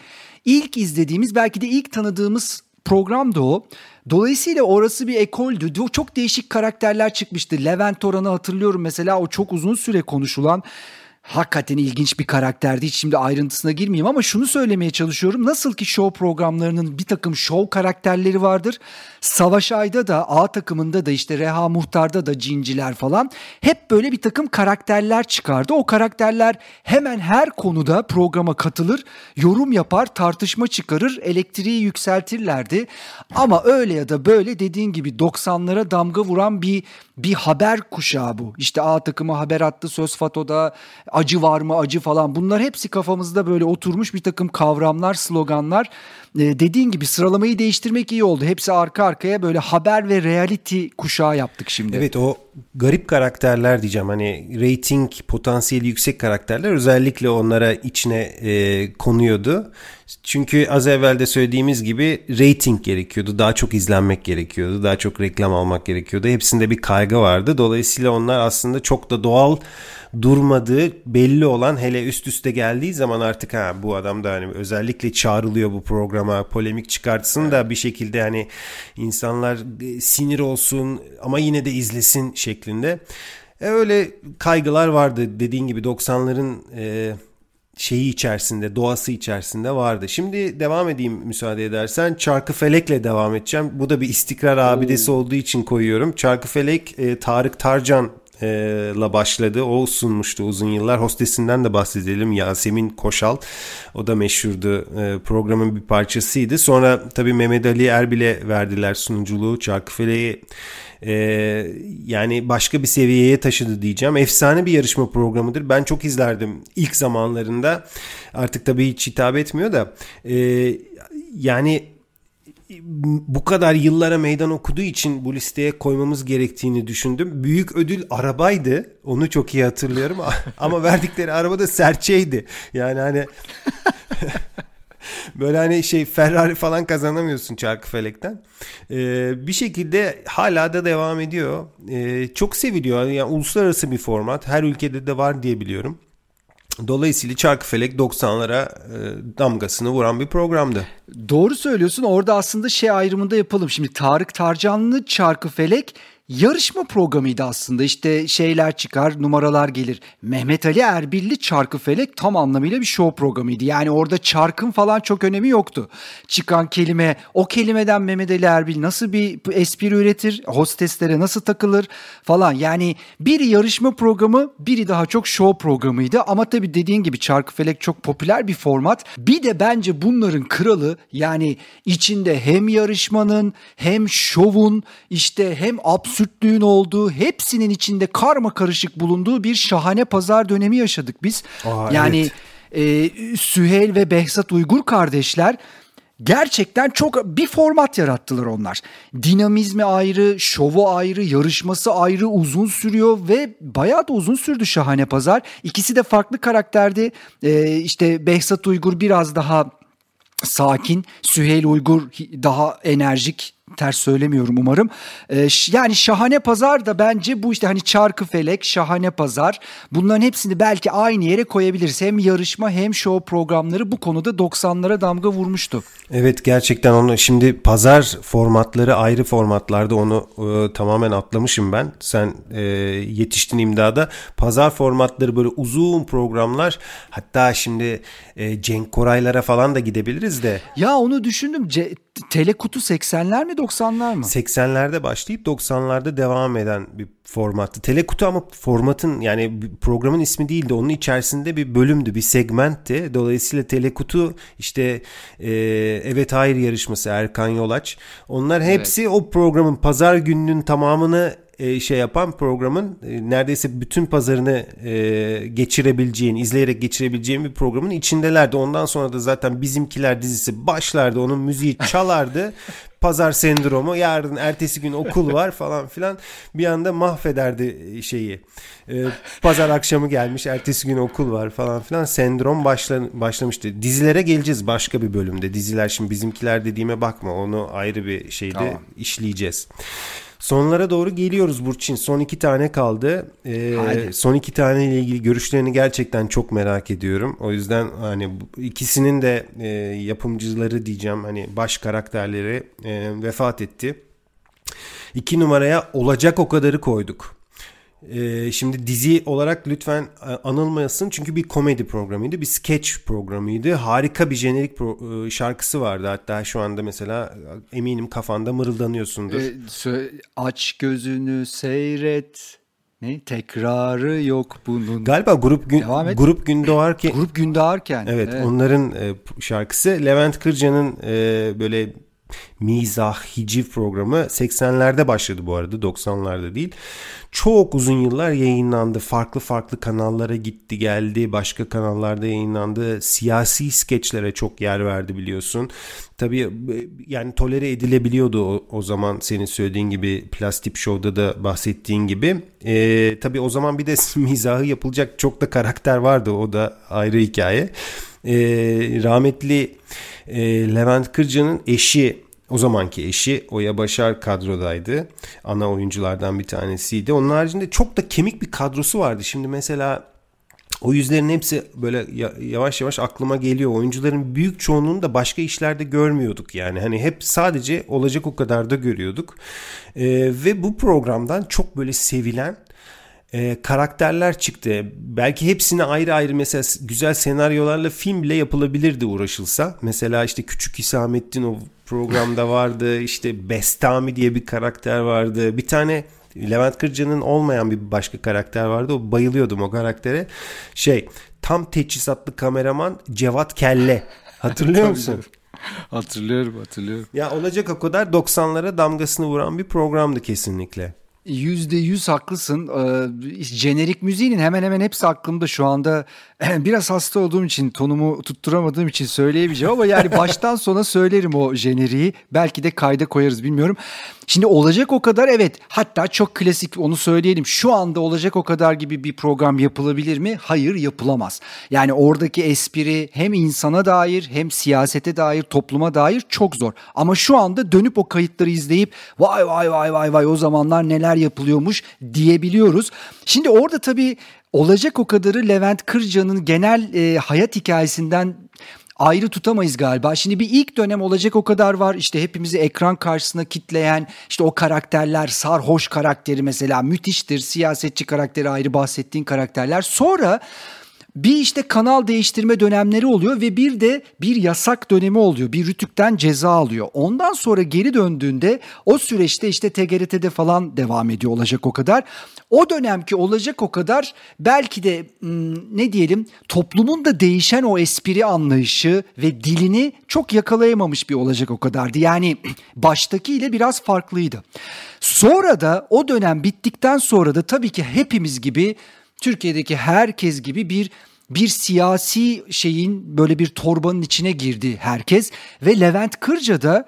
ilk izlediğimiz belki de ilk tanıdığımız program da o. Dolayısıyla orası bir ekoldü. Çok değişik karakterler çıkmıştı. Levent Orhan'ı hatırlıyorum mesela o çok uzun süre konuşulan hakikaten ilginç bir karakterdi. Hiç şimdi ayrıntısına girmeyeyim ama şunu söylemeye çalışıyorum. Nasıl ki show programlarının bir takım show karakterleri vardır. Savaş Ay'da da A takımında da işte Reha Muhtar'da da cinciler falan hep böyle bir takım karakterler çıkardı. O karakterler hemen her konuda programa katılır, yorum yapar, tartışma çıkarır, elektriği yükseltirlerdi. Ama öyle ya da böyle dediğin gibi 90'lara damga vuran bir bir haber kuşağı bu. İşte A takımı haber attı Söz Fato'da acı var mı acı falan bunlar hepsi kafamızda böyle oturmuş bir takım kavramlar, sloganlar. Ee, dediğin gibi sıralamayı değiştirmek iyi oldu. Hepsi arka arkaya böyle haber ve reality kuşağı yaptık şimdi. Evet o garip karakterler diyeceğim hani rating potansiyeli yüksek karakterler özellikle onlara içine e, konuyordu. Çünkü az evvel de söylediğimiz gibi rating gerekiyordu. Daha çok izlenmek gerekiyordu. Daha çok reklam almak gerekiyordu. Hepsinde bir kaygı vardı. Dolayısıyla onlar aslında çok da doğal durmadığı belli olan hele üst üste geldiği zaman artık ha bu adam da hani özellikle çağrılıyor bu programa polemik çıkartsın da bir şekilde hani insanlar e, sinir olsun ama yine de izlesin şeklinde. E öyle kaygılar vardı dediğin gibi 90'ların e, şeyi içerisinde, doğası içerisinde vardı. Şimdi devam edeyim müsaade edersen. Çarkıfelek'le devam edeceğim. Bu da bir istikrar abidesi olduğu için koyuyorum. Çarkıfelek e, Tarık Tarcan la başladı. O sunmuştu uzun yıllar. Hostesinden de bahsedelim. Yasemin Koşal. O da meşhurdu. Programın bir parçasıydı. Sonra tabii Mehmet Ali Erbil'e verdiler sunuculuğu. Çarkıfele'yi e, yani başka bir seviyeye taşıdı diyeceğim. Efsane bir yarışma programıdır. Ben çok izlerdim ilk zamanlarında. Artık tabii hiç hitap etmiyor da. E, yani bu kadar yıllara meydan okuduğu için bu listeye koymamız gerektiğini düşündüm. Büyük ödül arabaydı. Onu çok iyi hatırlıyorum. Ama verdikleri araba da serçeydi. Yani hani Böyle hani şey Ferrari falan kazanamıyorsun çarkı felekten. Ee, bir şekilde hala da devam ediyor. Ee, çok seviliyor. Yani uluslararası bir format. Her ülkede de var diye biliyorum. Dolayısıyla Çarkıfelek 90'lara e, damgasını vuran bir programdı. Doğru söylüyorsun. Orada aslında şey ayrımında yapalım. Şimdi Tarık Tarcanlı Çarkıfelek yarışma programıydı aslında. İşte şeyler çıkar, numaralar gelir. Mehmet Ali Erbilli Çarkıfelek tam anlamıyla bir show programıydı. Yani orada çarkın falan çok önemi yoktu. Çıkan kelime, o kelimeden Mehmet Ali Erbil nasıl bir espri üretir, hosteslere nasıl takılır falan. Yani biri yarışma programı, biri daha çok show programıydı. Ama tabii dediğin gibi Çarkıfelek çok popüler bir format. Bir de bence bunların kralı yani içinde hem yarışmanın hem şovun işte hem absürt absürtlüğün olduğu, hepsinin içinde karma karışık bulunduğu bir şahane pazar dönemi yaşadık biz. Aa, yani evet. e, Süheyl ve Behzat Uygur kardeşler gerçekten çok bir format yarattılar onlar. Dinamizmi ayrı, şovu ayrı, yarışması ayrı uzun sürüyor ve bayağı da uzun sürdü Şahane Pazar. İkisi de farklı karakterdi. Ee, işte Behzat Uygur biraz daha sakin, Süheyl Uygur daha enerjik, ters söylemiyorum umarım. Ee, yani Şahane Pazar da bence bu işte hani Çarkı Felek, Şahane Pazar bunların hepsini belki aynı yere koyabiliriz. Hem yarışma hem show programları bu konuda 90'lara damga vurmuştu. Evet gerçekten onu şimdi pazar formatları ayrı formatlarda onu e, tamamen atlamışım ben. Sen e, yetiştin imdada. Pazar formatları böyle uzun programlar hatta şimdi e, Cenk Koraylara falan da gidebiliriz de. Ya onu düşündüm. Ce- Telekutu 80'ler mi 90'lar mı? 80'lerde başlayıp 90'larda devam eden bir formattı. Telekutu ama formatın yani programın ismi değildi. Onun içerisinde bir bölümdü, bir segmentti. Dolayısıyla Telekutu işte e, Evet Hayır yarışması Erkan Yolaç. Onlar hepsi evet. o programın pazar gününün tamamını e, şey yapan programın e, neredeyse bütün pazarını e, geçirebileceğin, izleyerek geçirebileceğin bir programın içindelerdi. Ondan sonra da zaten Bizimkiler dizisi başlardı. Onun müziği çalardı. Pazar sendromu yarın ertesi gün okul var falan filan bir anda mahvederdi şeyi. pazar akşamı gelmiş ertesi gün okul var falan filan sendrom başla, başlamıştı. Dizilere geleceğiz başka bir bölümde. Diziler şimdi bizimkiler dediğime bakma onu ayrı bir şeyde tamam. işleyeceğiz. Sonlara doğru geliyoruz Burçin. Son iki tane kaldı. Ee, son iki tane ile ilgili görüşlerini gerçekten çok merak ediyorum. O yüzden hani ikisinin de e, yapımcıları diyeceğim hani baş karakterleri e, vefat etti. İki numaraya olacak o kadarı koyduk. Ee, şimdi dizi olarak lütfen e, anılmayasın çünkü bir komedi programıydı, bir sketch programıydı. Harika bir jenerik pro, e, şarkısı vardı. Hatta şu anda mesela e, eminim kafanda mırıldanıyorsundur. Ee, aç gözünü seyret. Ne? Tekrarı yok bunun. Galiba grup gün grup gün doğarken. Grup gün doğarken. Evet, evet. onların e, şarkısı Levent Kırca'nın e, böyle mizah, hiciv programı 80'lerde başladı bu arada 90'larda değil. Çok uzun yıllar yayınlandı. Farklı farklı kanallara gitti geldi. Başka kanallarda yayınlandı. Siyasi skeçlere çok yer verdi biliyorsun. Tabii yani tolere edilebiliyordu o, o zaman senin söylediğin gibi Plastik Show'da da bahsettiğin gibi. Ee, tabii o zaman bir de mizahı yapılacak çok da karakter vardı. O da ayrı hikaye. Ee, rahmetli e, Levent Kırca'nın eşi o zamanki eşi Oya Başar kadrodaydı. Ana oyunculardan bir tanesiydi. Onun haricinde çok da kemik bir kadrosu vardı. Şimdi mesela o yüzlerin hepsi böyle yavaş yavaş aklıma geliyor. Oyuncuların büyük çoğunluğunu da başka işlerde görmüyorduk yani. Hani hep sadece olacak o kadar da görüyorduk. Ee, ve bu programdan çok böyle sevilen e, karakterler çıktı. Belki hepsine ayrı ayrı mesela güzel senaryolarla film bile yapılabilirdi uğraşılsa. Mesela işte Küçük Hisamettin o programda vardı. İşte Bestami diye bir karakter vardı. Bir tane Levent Kırca'nın olmayan bir başka karakter vardı. O bayılıyordum o karaktere. Şey tam teçhizatlı kameraman Cevat Kelle. Hatırlıyor musun? hatırlıyorum hatırlıyorum. Ya olacak o kadar 90'lara damgasını vuran bir programdı kesinlikle. Yüzde yüz haklısın. Ee, jenerik müziğinin hemen hemen hepsi aklımda şu anda. Biraz hasta olduğum için tonumu tutturamadığım için söyleyemeyeceğim ama yani baştan sona söylerim o jeneriği. Belki de kayda koyarız bilmiyorum. Şimdi olacak o kadar evet hatta çok klasik onu söyleyelim. Şu anda olacak o kadar gibi bir program yapılabilir mi? Hayır yapılamaz. Yani oradaki espri hem insana dair hem siyasete dair topluma dair çok zor. Ama şu anda dönüp o kayıtları izleyip vay vay vay vay vay o zamanlar neler yapılıyormuş diyebiliyoruz. Şimdi orada tabii olacak o kadarı Levent Kırca'nın genel e, hayat hikayesinden ayrı tutamayız galiba. Şimdi bir ilk dönem olacak o kadar var. İşte hepimizi ekran karşısına kitleyen işte o karakterler sarhoş karakteri mesela müthiştir. Siyasetçi karakteri ayrı bahsettiğin karakterler. Sonra bir işte kanal değiştirme dönemleri oluyor ve bir de bir yasak dönemi oluyor. Bir rütükten ceza alıyor. Ondan sonra geri döndüğünde o süreçte işte TGRT'de falan devam ediyor olacak o kadar. O dönemki olacak o kadar belki de hmm, ne diyelim toplumun da değişen o espri anlayışı ve dilini çok yakalayamamış bir olacak o kadardı. Yani baştaki ile biraz farklıydı. Sonra da o dönem bittikten sonra da tabii ki hepimiz gibi Türkiye'deki herkes gibi bir bir siyasi şeyin böyle bir torbanın içine girdi herkes. Ve Levent Kırca da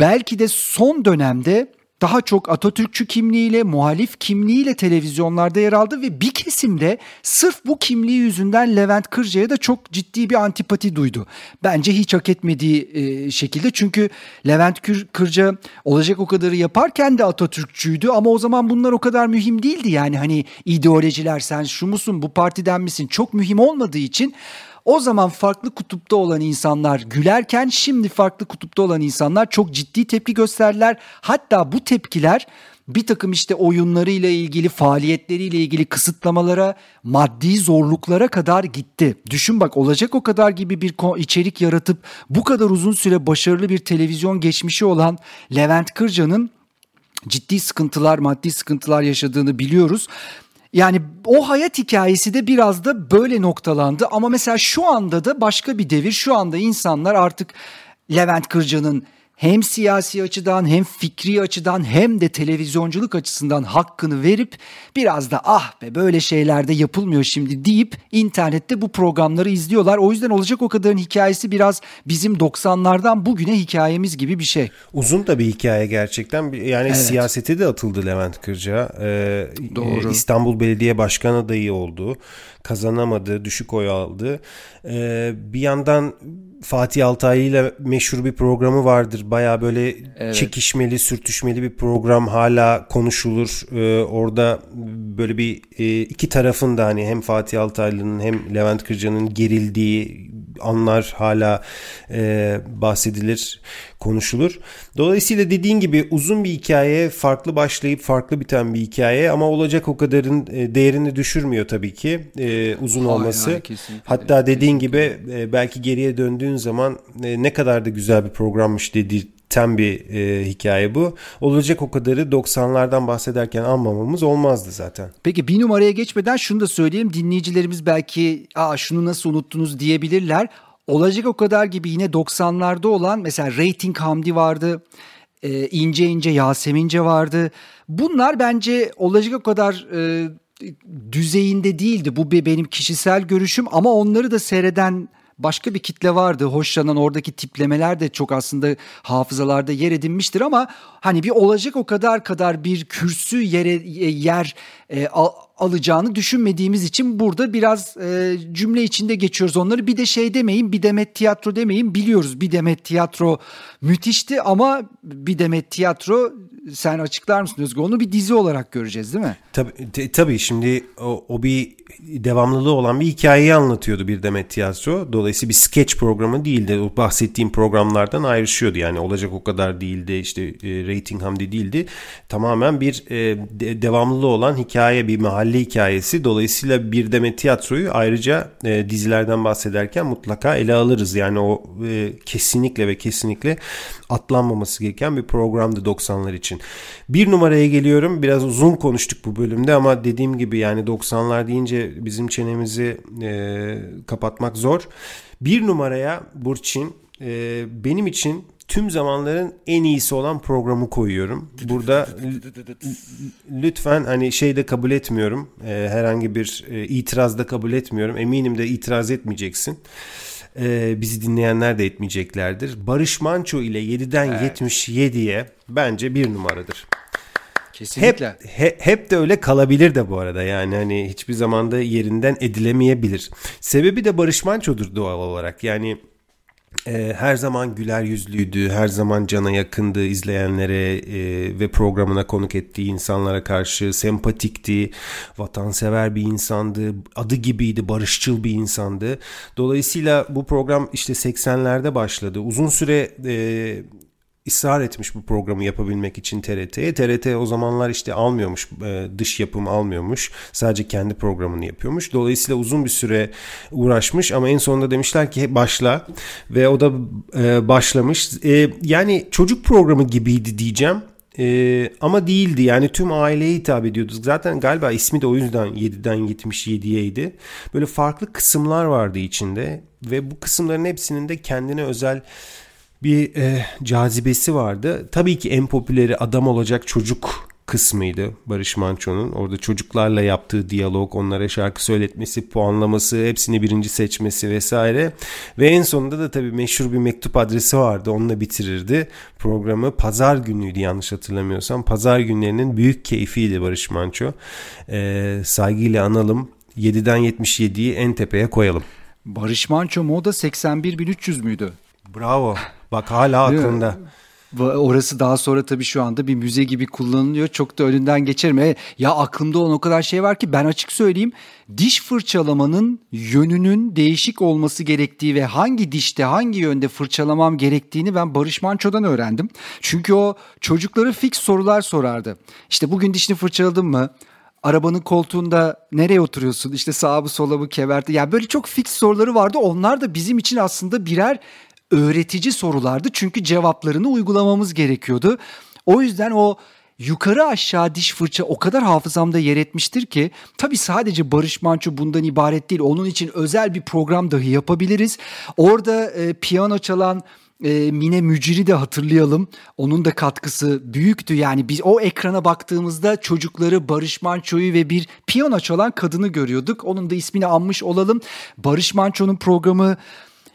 belki de son dönemde daha çok Atatürkçü kimliğiyle, muhalif kimliğiyle televizyonlarda yer aldı ve bir kesimde sırf bu kimliği yüzünden Levent Kırca'ya da çok ciddi bir antipati duydu. Bence hiç hak etmediği e, şekilde çünkü Levent Kırca olacak o kadarı yaparken de Atatürkçüydü ama o zaman bunlar o kadar mühim değildi yani hani ideolojiler sen şu musun bu partiden misin çok mühim olmadığı için o zaman farklı kutupta olan insanlar gülerken şimdi farklı kutupta olan insanlar çok ciddi tepki gösterdiler. Hatta bu tepkiler bir takım işte oyunlarıyla ilgili faaliyetleriyle ilgili kısıtlamalara, maddi zorluklara kadar gitti. Düşün bak olacak o kadar gibi bir içerik yaratıp bu kadar uzun süre başarılı bir televizyon geçmişi olan Levent Kırca'nın ciddi sıkıntılar, maddi sıkıntılar yaşadığını biliyoruz. Yani o hayat hikayesi de biraz da böyle noktalandı ama mesela şu anda da başka bir devir. Şu anda insanlar artık Levent Kırca'nın hem siyasi açıdan hem fikri açıdan hem de televizyonculuk açısından hakkını verip biraz da ah be böyle şeyler de yapılmıyor şimdi deyip internette bu programları izliyorlar. O yüzden olacak o kadarın hikayesi biraz bizim 90'lardan bugüne hikayemiz gibi bir şey. Uzun da bir hikaye gerçekten. Yani evet. siyasete de atıldı Levent Kırca. Ee, Doğru. İstanbul Belediye Başkan adayı oldu. Kazanamadı, düşük oy aldı. Ee, bir yandan Fatih Altaylı ile meşhur bir programı vardır. Baya böyle evet. çekişmeli, sürtüşmeli bir program hala konuşulur. Ee, orada böyle bir e, iki tarafın da hani hem Fatih Altaylı'nın hem Levent Kırca'nın gerildiği anlar hala e, bahsedilir, konuşulur. Dolayısıyla dediğin gibi uzun bir hikaye, farklı başlayıp farklı biten bir hikaye ama olacak o kadarın e, değerini düşürmüyor tabii ki e, uzun hayır, olması. Hayır, kesinlikle, Hatta dediğin kesinlikle. gibi e, belki geriye döndüğün zaman e, ne kadar da güzel bir programmış dedi ten bir e, hikaye bu. Olacak o kadarı 90'lardan bahsederken anmamamız olmazdı zaten. Peki bir numaraya geçmeden şunu da söyleyeyim. Dinleyicilerimiz belki aa şunu nasıl unuttunuz diyebilirler. Olacak o kadar gibi yine 90'larda olan mesela Rating Hamdi vardı. E, ince ince Yasemince vardı. Bunlar bence olacak o kadar e, düzeyinde değildi. Bu benim kişisel görüşüm ama onları da seyreden başka bir kitle vardı. Hoşlanan oradaki tiplemeler de çok aslında hafızalarda yer edinmiştir ama hani bir olacak o kadar kadar bir kürsü yere yer e, alacağını düşünmediğimiz için burada biraz e, cümle içinde geçiyoruz onları. Bir de şey demeyin, bir demet tiyatro demeyin. Biliyoruz bir demet tiyatro müthişti ama bir demet tiyatro sen açıklar mısın Özgür? Onu bir dizi olarak göreceğiz değil mi? Tabii, tabii şimdi o, o bir devamlılığı olan bir hikayeyi anlatıyordu bir demet tiyatro. Dolayısıyla bir sketch programı değildi. O bahsettiğim programlardan ayrışıyordu. Yani olacak o kadar değildi. İşte e, rating hamdi değildi. Tamamen bir e, de, devamlılığı olan hikaye, bir mahalle hikayesi. Dolayısıyla bir demet tiyatroyu ayrıca e, dizilerden bahsederken mutlaka ele alırız. Yani o e, kesinlikle ve kesinlikle atlanmaması gereken bir programdı 90'lar için. Bir numaraya geliyorum. Biraz uzun konuştuk bu bölümde ama dediğim gibi yani 90'lar deyince bizim çenemizi e, kapatmak zor. Bir numaraya Burçin e, benim için tüm zamanların en iyisi olan programı koyuyorum. Burada lütfen hani şey de kabul etmiyorum. E, herhangi bir e, itiraz da kabul etmiyorum. Eminim de itiraz etmeyeceksin e, bizi dinleyenler de etmeyeceklerdir. Barış Manço ile 7'den evet. 77'ye bence bir numaradır. Kesinlikle. Hep, he, hep de öyle kalabilir de bu arada yani hani hiçbir zamanda yerinden edilemeyebilir. Sebebi de Barış Manço'dur doğal olarak yani e, her zaman güler yüzlüydü, her zaman cana yakındı izleyenlere e, ve programına konuk ettiği insanlara karşı sempatikti, vatansever bir insandı, adı gibiydi, barışçıl bir insandı. Dolayısıyla bu program işte 80'lerde başladı. Uzun süre e, ısrar etmiş bu programı yapabilmek için TRT'ye. TRT o zamanlar işte almıyormuş, e, dış yapım almıyormuş. Sadece kendi programını yapıyormuş. Dolayısıyla uzun bir süre uğraşmış ama en sonunda demişler ki başla ve o da e, başlamış. E, yani çocuk programı gibiydi diyeceğim. Ee, ama değildi yani tüm aileye hitap ediyordu. Zaten galiba ismi de o yüzden 7'den 77'yeydi. Böyle farklı kısımlar vardı içinde ve bu kısımların hepsinin de kendine özel bir e, cazibesi vardı. Tabii ki en popüleri adam olacak çocuk kısmıydı Barış Manço'nun. Orada çocuklarla yaptığı diyalog, onlara şarkı söyletmesi, puanlaması, hepsini birinci seçmesi vesaire. Ve en sonunda da tabii meşhur bir mektup adresi vardı. Onunla bitirirdi programı. Pazar günüydü yanlış hatırlamıyorsam. Pazar günlerinin büyük keyfiydi Barış Manço. Ee, saygıyla analım. 7'den 77'yi en tepeye koyalım. Barış Manço moda 81.300 müydü? Bravo. Bak hala aklında. Orası daha sonra tabii şu anda bir müze gibi kullanılıyor. Çok da önünden geçerim. E, ya aklımda olan o kadar şey var ki ben açık söyleyeyim. Diş fırçalamanın yönünün değişik olması gerektiği ve hangi dişte hangi yönde fırçalamam gerektiğini ben Barış Manço'dan öğrendim. Çünkü o çocukları fix sorular sorardı. İşte bugün dişini fırçaladın mı? arabanın koltuğunda nereye oturuyorsun? İşte sağa mı sola mı keverte? Yani böyle çok fix soruları vardı. Onlar da bizim için aslında birer öğretici sorulardı. Çünkü cevaplarını uygulamamız gerekiyordu. O yüzden o yukarı aşağı diş fırça o kadar hafızamda yer etmiştir ki tabii sadece Barış Manço bundan ibaret değil. Onun için özel bir program dahi yapabiliriz. Orada e, piyano çalan e, Mine Mücir'i de hatırlayalım. Onun da katkısı büyüktü. Yani biz o ekrana baktığımızda çocukları Barış Manço'yu ve bir piyano çalan kadını görüyorduk. Onun da ismini anmış olalım. Barış Manço'nun programı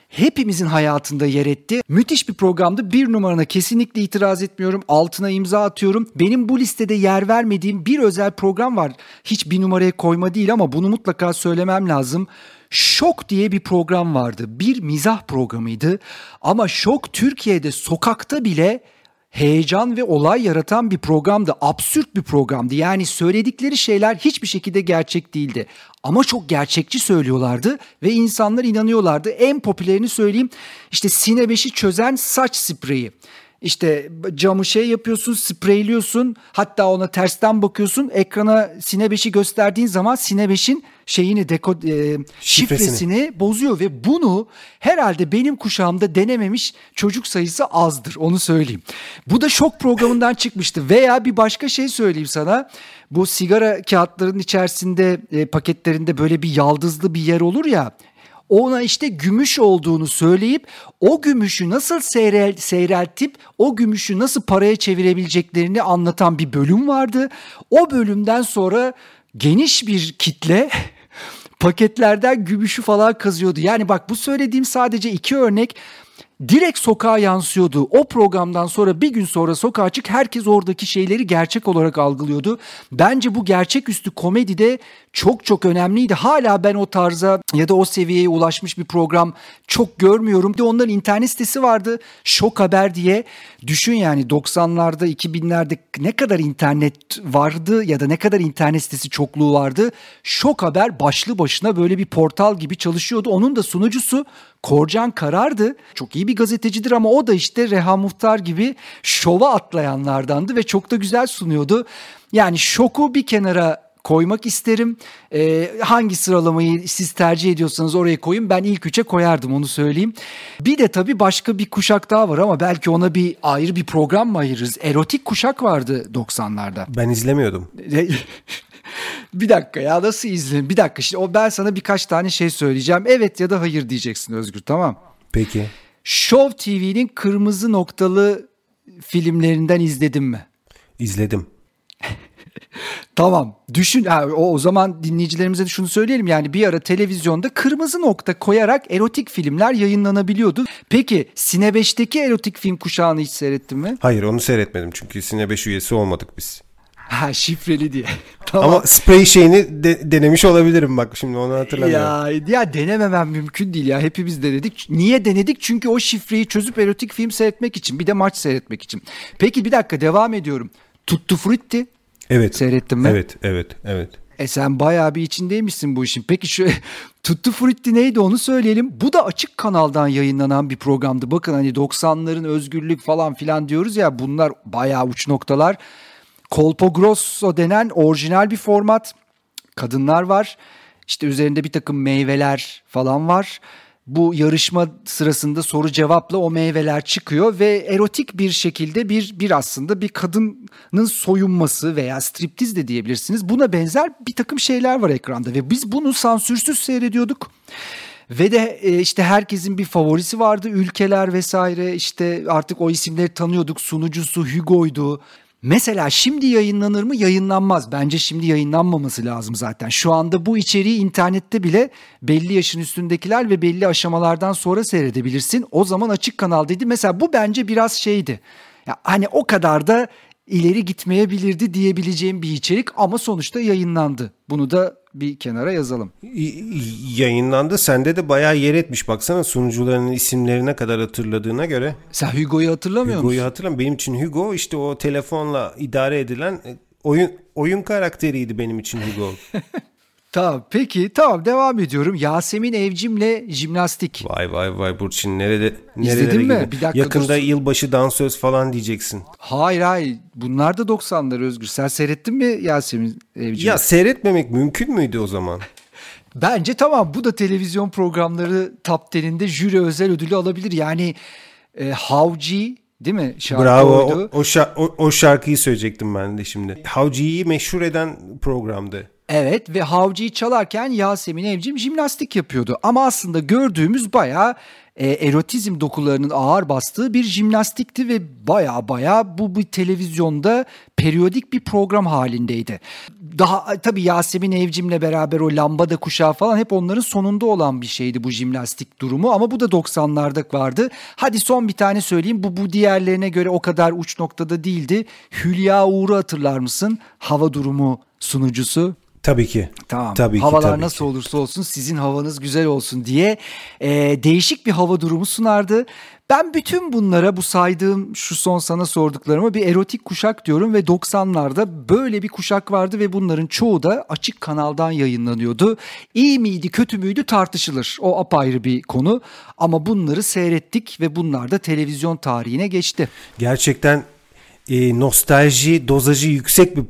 hepimizin hayatında yer etti. Müthiş bir programdı. Bir numarana kesinlikle itiraz etmiyorum. Altına imza atıyorum. Benim bu listede yer vermediğim bir özel program var. Hiç bir numaraya koyma değil ama bunu mutlaka söylemem lazım. Şok diye bir program vardı. Bir mizah programıydı. Ama Şok Türkiye'de sokakta bile heyecan ve olay yaratan bir programdı. Absürt bir programdı. Yani söyledikleri şeyler hiçbir şekilde gerçek değildi. Ama çok gerçekçi söylüyorlardı ve insanlar inanıyorlardı. En popülerini söyleyeyim. İşte Sine 5'i çözen saç spreyi. İşte camı şey yapıyorsun, spreyliyorsun. Hatta ona tersten bakıyorsun. Ekrana Sine 5'i gösterdiğin zaman Sine 5'in şeyini deko, e, şifresini. şifresini bozuyor ve bunu herhalde benim kuşağımda denememiş çocuk sayısı azdır onu söyleyeyim. Bu da şok programından çıkmıştı veya bir başka şey söyleyeyim sana. Bu sigara kağıtlarının içerisinde e, paketlerinde böyle bir yaldızlı bir yer olur ya ona işte gümüş olduğunu söyleyip o gümüşü nasıl seyrel, seyreltip o gümüşü nasıl paraya çevirebileceklerini anlatan bir bölüm vardı. O bölümden sonra geniş bir kitle paketlerden gümüşü falan kazıyordu. Yani bak bu söylediğim sadece iki örnek direkt sokağa yansıyordu. O programdan sonra bir gün sonra sokağa çık herkes oradaki şeyleri gerçek olarak algılıyordu. Bence bu gerçeküstü komedi de çok çok önemliydi. Hala ben o tarza ya da o seviyeye ulaşmış bir program çok görmüyorum. Bir de onların internet sitesi vardı. Şok Haber diye. Düşün yani 90'larda 2000'lerde ne kadar internet vardı ya da ne kadar internet sitesi çokluğu vardı. Şok Haber başlı başına böyle bir portal gibi çalışıyordu. Onun da sunucusu Korcan Karar'dı. Çok iyi bir gazetecidir ama o da işte Reha Muhtar gibi şova atlayanlardandı ve çok da güzel sunuyordu. Yani şoku bir kenara koymak isterim. Ee, hangi sıralamayı siz tercih ediyorsanız oraya koyun. Ben ilk üçe koyardım onu söyleyeyim. Bir de tabii başka bir kuşak daha var ama belki ona bir ayrı bir program mı ayırırız? Erotik kuşak vardı 90'larda. Ben izlemiyordum. bir dakika ya nasıl izleyin? Bir dakika şimdi o ben sana birkaç tane şey söyleyeceğim. Evet ya da hayır diyeceksin Özgür tamam. Peki. Show TV'nin kırmızı noktalı filmlerinden izledin mi? İzledim. tamam. Düşün o, o zaman dinleyicilerimize de şunu söyleyelim. Yani bir ara televizyonda kırmızı nokta koyarak erotik filmler yayınlanabiliyordu. Peki Sine 5'teki erotik film kuşağını hiç seyrettin mi? Hayır onu seyretmedim çünkü Sine 5 üyesi olmadık biz. Ha şifreli diye. tamam. Ama spray şeyini de, denemiş olabilirim bak şimdi onu hatırlamıyorum. Ya, ya denememem mümkün değil ya hepimiz denedik. Niye denedik? Çünkü o şifreyi çözüp erotik film seyretmek için bir de maç seyretmek için. Peki bir dakika devam ediyorum. Tuttu Frutti. Evet. Seyrettin mi? Evet, evet, evet. E sen bayağı bir içindeymişsin bu işin. Peki şu Tuttu Frutti neydi onu söyleyelim. Bu da açık kanaldan yayınlanan bir programdı. Bakın hani 90'ların özgürlük falan filan diyoruz ya bunlar bayağı uç noktalar. Colpo Grosso denen orijinal bir format. Kadınlar var. İşte üzerinde bir takım meyveler falan var. Bu yarışma sırasında soru cevapla o meyveler çıkıyor ve erotik bir şekilde bir bir aslında bir kadının soyunması veya striptiz de diyebilirsiniz. Buna benzer bir takım şeyler var ekranda ve biz bunu sansürsüz seyrediyorduk. Ve de e, işte herkesin bir favorisi vardı ülkeler vesaire işte artık o isimleri tanıyorduk sunucusu Hugo'ydu Mesela şimdi yayınlanır mı? Yayınlanmaz. Bence şimdi yayınlanmaması lazım zaten. Şu anda bu içeriği internette bile belli yaşın üstündekiler ve belli aşamalardan sonra seyredebilirsin. O zaman açık kanal dedi. Mesela bu bence biraz şeydi. Ya hani o kadar da ileri gitmeyebilirdi diyebileceğim bir içerik ama sonuçta yayınlandı. Bunu da bir kenara yazalım. Yayınlandı. Sende de bayağı yer etmiş. Baksana sunucuların isimlerine kadar hatırladığına göre. Sen Hugo'yu hatırlamıyor Hugo'yu musun? hatırlam. Benim için Hugo işte o telefonla idare edilen e, oyun oyun karakteriydi benim için Hugo. Tamam peki tamam devam ediyorum. Yasemin Evcim'le jimnastik. vay vay vay Burçin nerede İzledin nerelere mi? gidiyor? Bir dakika Yakında dur. yılbaşı dansöz falan diyeceksin. Hayır hayır bunlar da 90'lar Özgür. Sen seyrettin mi Yasemin Evcim'i? Ya seyretmemek mümkün müydü o zaman? Bence tamam bu da televizyon programları top 10'inde jüri özel ödülü alabilir. Yani e, Havci değil mi? Şarkı Bravo. oydu. O, o, şa- o, o şarkıyı söyleyecektim ben de şimdi. Havci'yi meşhur eden programdı. Evet ve Havci'yi çalarken Yasemin Evcim jimnastik yapıyordu. Ama aslında gördüğümüz bayağı e, erotizm dokularının ağır bastığı bir jimnastikti ve baya baya bu bir televizyonda periyodik bir program halindeydi. Daha tabii Yasemin Evcim'le beraber o lambada kuşağı falan hep onların sonunda olan bir şeydi bu jimnastik durumu ama bu da 90'larda vardı. Hadi son bir tane söyleyeyim bu bu diğerlerine göre o kadar uç noktada değildi. Hülya Uğur'u hatırlar mısın? Hava durumu sunucusu. Tabii ki. Tamam. Tabii ki, Havalar tabii nasıl ki. olursa olsun sizin havanız güzel olsun diye e, değişik bir hava durumu sunardı. Ben bütün bunlara bu saydığım şu son sana sorduklarıma bir erotik kuşak diyorum ve 90'larda böyle bir kuşak vardı ve bunların çoğu da açık kanaldan yayınlanıyordu. İyi miydi kötü müydü tartışılır. O apayrı bir konu ama bunları seyrettik ve bunlar da televizyon tarihine geçti. Gerçekten e, nostalji dozajı yüksek bir,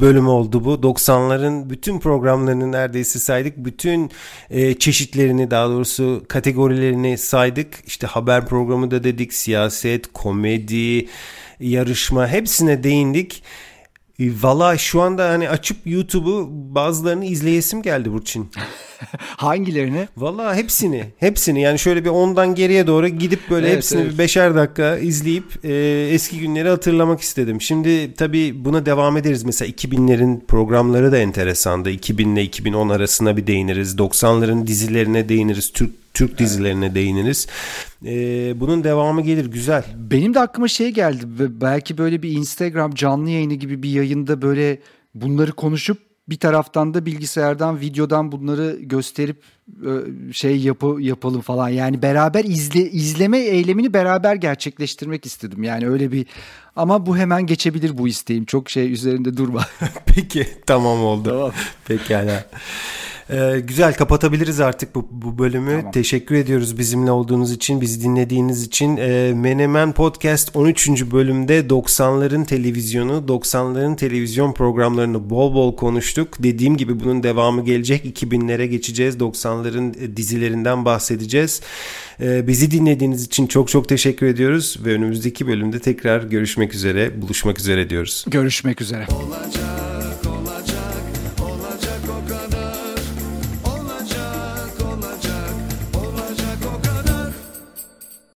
bölüm oldu bu. 90'ların bütün programlarını neredeyse saydık. Bütün e, çeşitlerini daha doğrusu kategorilerini saydık. İşte haber programı da dedik, siyaset, komedi, yarışma hepsine değindik. E, Valla şu anda hani açıp YouTube'u bazılarını izleyesim geldi Burçin. Hangilerini? Valla hepsini, hepsini yani şöyle bir ondan geriye doğru gidip böyle Evet, hepsini evet. bir beşer dakika izleyip e, eski günleri hatırlamak istedim. Şimdi tabii buna devam ederiz. Mesela 2000'lerin programları da enteresandı. 2000 ile 2010 arasına bir değiniriz. 90'ların dizilerine değiniriz. Türk Türk dizilerine değiniriz. E, bunun devamı gelir güzel. Benim de aklıma şey geldi. Belki böyle bir Instagram canlı yayını gibi bir yayında böyle bunları konuşup bir taraftan da bilgisayardan, videodan bunları gösterip e, şey yapı yapalım falan. Yani beraber izle izleme eylemini beraber gerçekleştirmek istedim. Yani öyle bir ama bu hemen geçebilir bu isteğim. Çok şey üzerinde durma. Peki tamam oldu. Tamam. Pekala. Ee, güzel kapatabiliriz artık bu, bu bölümü. Tamam. Teşekkür ediyoruz bizimle olduğunuz için, bizi dinlediğiniz için. Ee, Menemen Podcast 13. bölümde 90'ların televizyonu, 90'ların televizyon programlarını bol bol konuştuk. Dediğim gibi bunun devamı gelecek. 2000'lere geçeceğiz. 90'ların e, dizilerinden bahsedeceğiz. Ee, bizi dinlediğiniz için çok çok teşekkür ediyoruz ve önümüzdeki bölümde tekrar görüşmek üzere, buluşmak üzere diyoruz. Görüşmek üzere. olacak